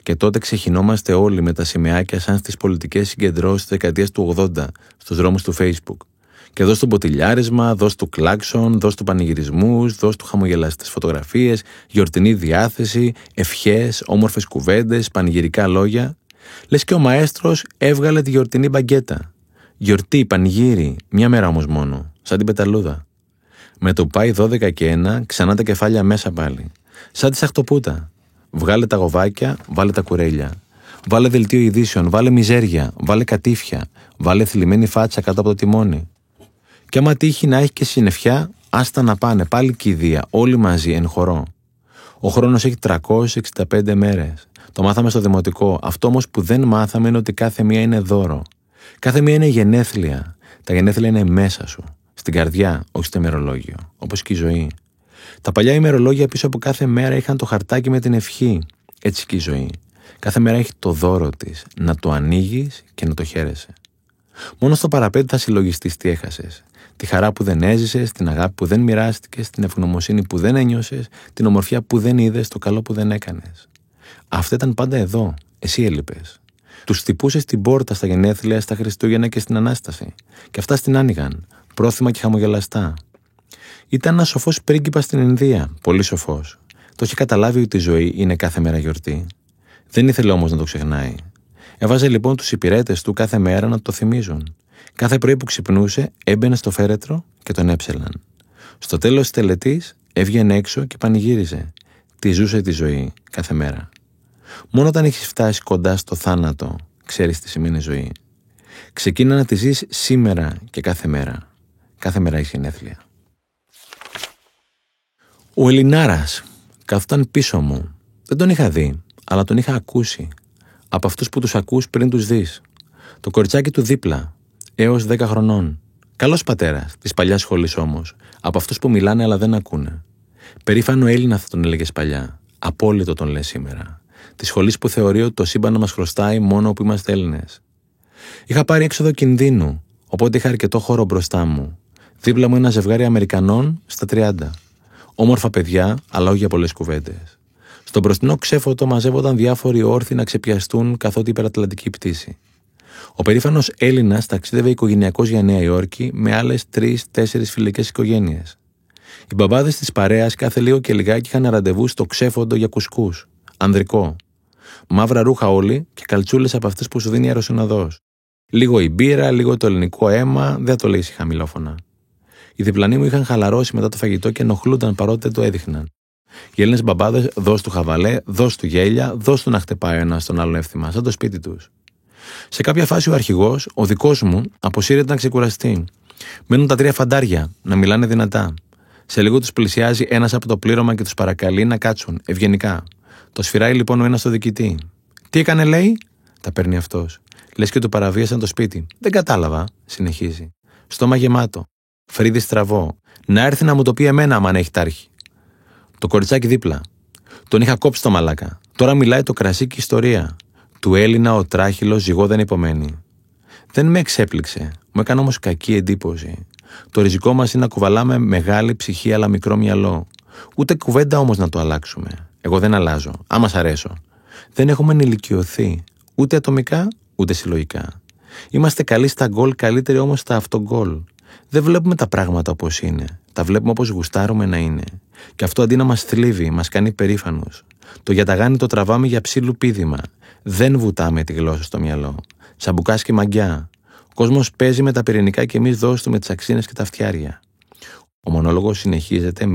Και τότε ξεχυνόμαστε όλοι με τα σημαίακια σαν στις πολιτικές συγκεντρώσεις της δεκαετίας του 80 στους δρόμους του Facebook. Και δώσ' του μποτιλιάρισμα, δώσ' του κλάξον, δώσ' του πανηγυρισμούς, δώσ' του χαμογελαστές φωτογραφίες, γιορτινή διάθεση, ευχές, όμορφες κουβέντες, πανηγυρικά λόγια. Λες και ο μαέστρος έβγαλε τη γιορτινή μπαγκέτα. Γιορτή, πανηγύρι, μια μέρα όμως μόνο, σαν την πεταλούδα. Με το πάει 12 και 1, ξανά τα κεφάλια μέσα πάλι. Σαν τη αχτοπούτα. Βγάλε τα γοβάκια, βάλε τα κουρέλια. Βάλε δελτίο ειδήσεων, βάλε μιζέρια, βάλε κατήφια, βάλε θλιμμένη φάτσα κάτω από το τιμόνι. Και άμα τύχει να έχει και συννεφιά, άστα να πάνε πάλι κηδεία, όλοι μαζί, εν χορό. Ο χρόνος έχει 365 μέρες. Το μάθαμε στο δημοτικό. Αυτό όμως που δεν μάθαμε είναι ότι κάθε μία είναι δώρο. Κάθε μία είναι γενέθλια. Τα γενέθλια είναι μέσα σου. Στην καρδιά, όχι στο ημερολόγιο. Όπως και η ζωή. Τα παλιά ημερολόγια πίσω από κάθε μέρα είχαν το χαρτάκι με την ευχή. Έτσι και η ζωή. Κάθε μέρα έχει το δώρο της. Να το ανοίγεις και να το χαίρεσαι. Μόνο στο παραπέντε θα συλλογιστείς τι έχασες. Τη χαρά που δεν έζησες, την αγάπη που δεν μοιράστηκες, την ευγνωμοσύνη που δεν ένιωσες, την ομορφιά που δεν είδες, το καλό που δεν έκανες. Αυτά ήταν πάντα εδώ. Εσύ έλειπες. Τους τυπούσε στην πόρτα στα γενέθλια, στα Χριστούγεννα και στην ανάσταση. Και αυτά στην άνοιγαν, πρόθυμα και χαμογελαστά. Ήταν ένα σοφός πρίγκιπα στην Ινδία, πολύ σοφός. Το είχε καταλάβει ότι η ζωή είναι κάθε μέρα γιορτή. Δεν ήθελε όμως να το ξεχνάει. Έβαζε λοιπόν τους υπηρέτες του κάθε μέρα να το θυμίζουν. Κάθε πρωί που ξυπνούσε, έμπαινε στο φέρετρο και τον έψελαν. Στο τέλος της τελετής έβγαινε έξω και πανηγύριζε. Τη ζούσε τη ζωή κάθε μέρα. Μόνο όταν έχεις φτάσει κοντά στο θάνατο, ξέρεις τι σημαίνει ζωή. Ξεκίνα να τη ζεις σήμερα και κάθε μέρα. Κάθε μέρα έχεις γενέθλια. Ο Ελληνάρας καθόταν πίσω μου. Δεν τον είχα δει, αλλά τον είχα ακούσει. Από αυτούς που τους ακούς πριν τους δεις. Το κοριτσάκι του δίπλα, έως 10 χρονών. Καλός πατέρας, της παλιάς σχολής όμως, από αυτούς που μιλάνε αλλά δεν ακούνε. Περήφανο Έλληνα θα τον έλεγες παλιά. Απόλυτο τον λες σήμερα. Της σχολής που θεωρεί ότι το σύμπαν μας χρωστάει μόνο που είμαστε Έλληνες. Είχα πάρει έξοδο κινδύνου, οπότε είχα αρκετό χώρο μπροστά μου. Δίπλα μου ένα ζευγάρι Αμερικανών στα 30. Όμορφα παιδιά, αλλά όχι για πολλές κουβέντες. Στον μπροστινό ξέφωτο μαζεύονταν διάφοροι όρθιοι να ξεπιαστούν καθότι υπερατλαντική πτήση. Ο περήφανος Έλληνας ταξίδευε οικογενειακό για Νέα Υόρκη με άλλες τρει-τέσσερι φιλικέ οικογένειες. Οι μπαμπάδες της παρέας κάθε λίγο και λιγάκι είχαν ραντεβού στο ξέφοντο για κουσκούς. Ανδρικό. Μαύρα ρούχα όλοι και καλτσούλες από αυτές που σου δίνει αεροσυνοδό. Λίγο η μπύρα, λίγο το ελληνικό αίμα, δεν το λέει χαμηλόφωνα. Οι διπλανοί μου είχαν χαλαρώσει μετά το φαγητό και ενοχλούνταν παρότι δεν το έδειχναν. Οι Έλληνες μπαμπάδες, δώσ' του χαβαλέ, δώσ' του γέλια, δώσ' του να χτεπάει ένας στον άλλο εύθυμα, σαν το σπίτι τους. Σε κάποια φάση ο αρχηγός, ο δικός μου, αποσύρεται να ξεκουραστεί. Μένουν τα τρία φαντάρια, να μιλάνε δυνατά. Σε λίγο τους πλησιάζει ένας από το πλήρωμα και τους παρακαλεί να κάτσουν, ευγενικά. Το σφυράει λοιπόν ο ένας στο διοικητή. Τι έκανε, λέει, τα παίρνει αυτός. Λες και του παραβίασαν το σπίτι. Δεν κατάλαβα, συνεχίζει. Στόμα γεμάτο. Φρύδι στραβό. Να έρθει να μου το πει εμένα, αν έχει τάρχη. Το κοριτσάκι δίπλα. Τον είχα κόψει το μαλάκα. Τώρα μιλάει το κρασί και ιστορία. Του Έλληνα ο τράχυλος ζυγό δεν υπομένει. Δεν με εξέπληξε. Μου έκανε όμως κακή εντύπωση. Το ριζικό μας είναι να κουβαλάμε μεγάλη ψυχή αλλά μικρό μυαλό. Ούτε κουβέντα όμως να το αλλάξουμε. Εγώ δεν αλλάζω. Άμα σ' αρέσω. Δεν έχουμε ενηλικιωθεί. Ούτε ατομικά, ούτε συλλογικά. Είμαστε καλοί στα γκολ, καλύτεροι όμως στα αυτογκολ. Δεν βλέπουμε τα πράγματα όπως είναι. Τα βλέπουμε όπως γουστάρουμε να είναι. Και αυτό αντί να μας θλίβει, μας κάνει περήφανους. Το γιαταγάνι το τραβάμε για ψήλου πίδημα. Δεν βουτάμε τη γλώσσα στο μυαλό. Τσαμπουκά και μαγκιά. Ο κόσμος παίζει με τα πυρηνικά και εμείς δώσουμε τις αξίνες και τα φτιάρια. Ο μονόλογος συνεχίζεται με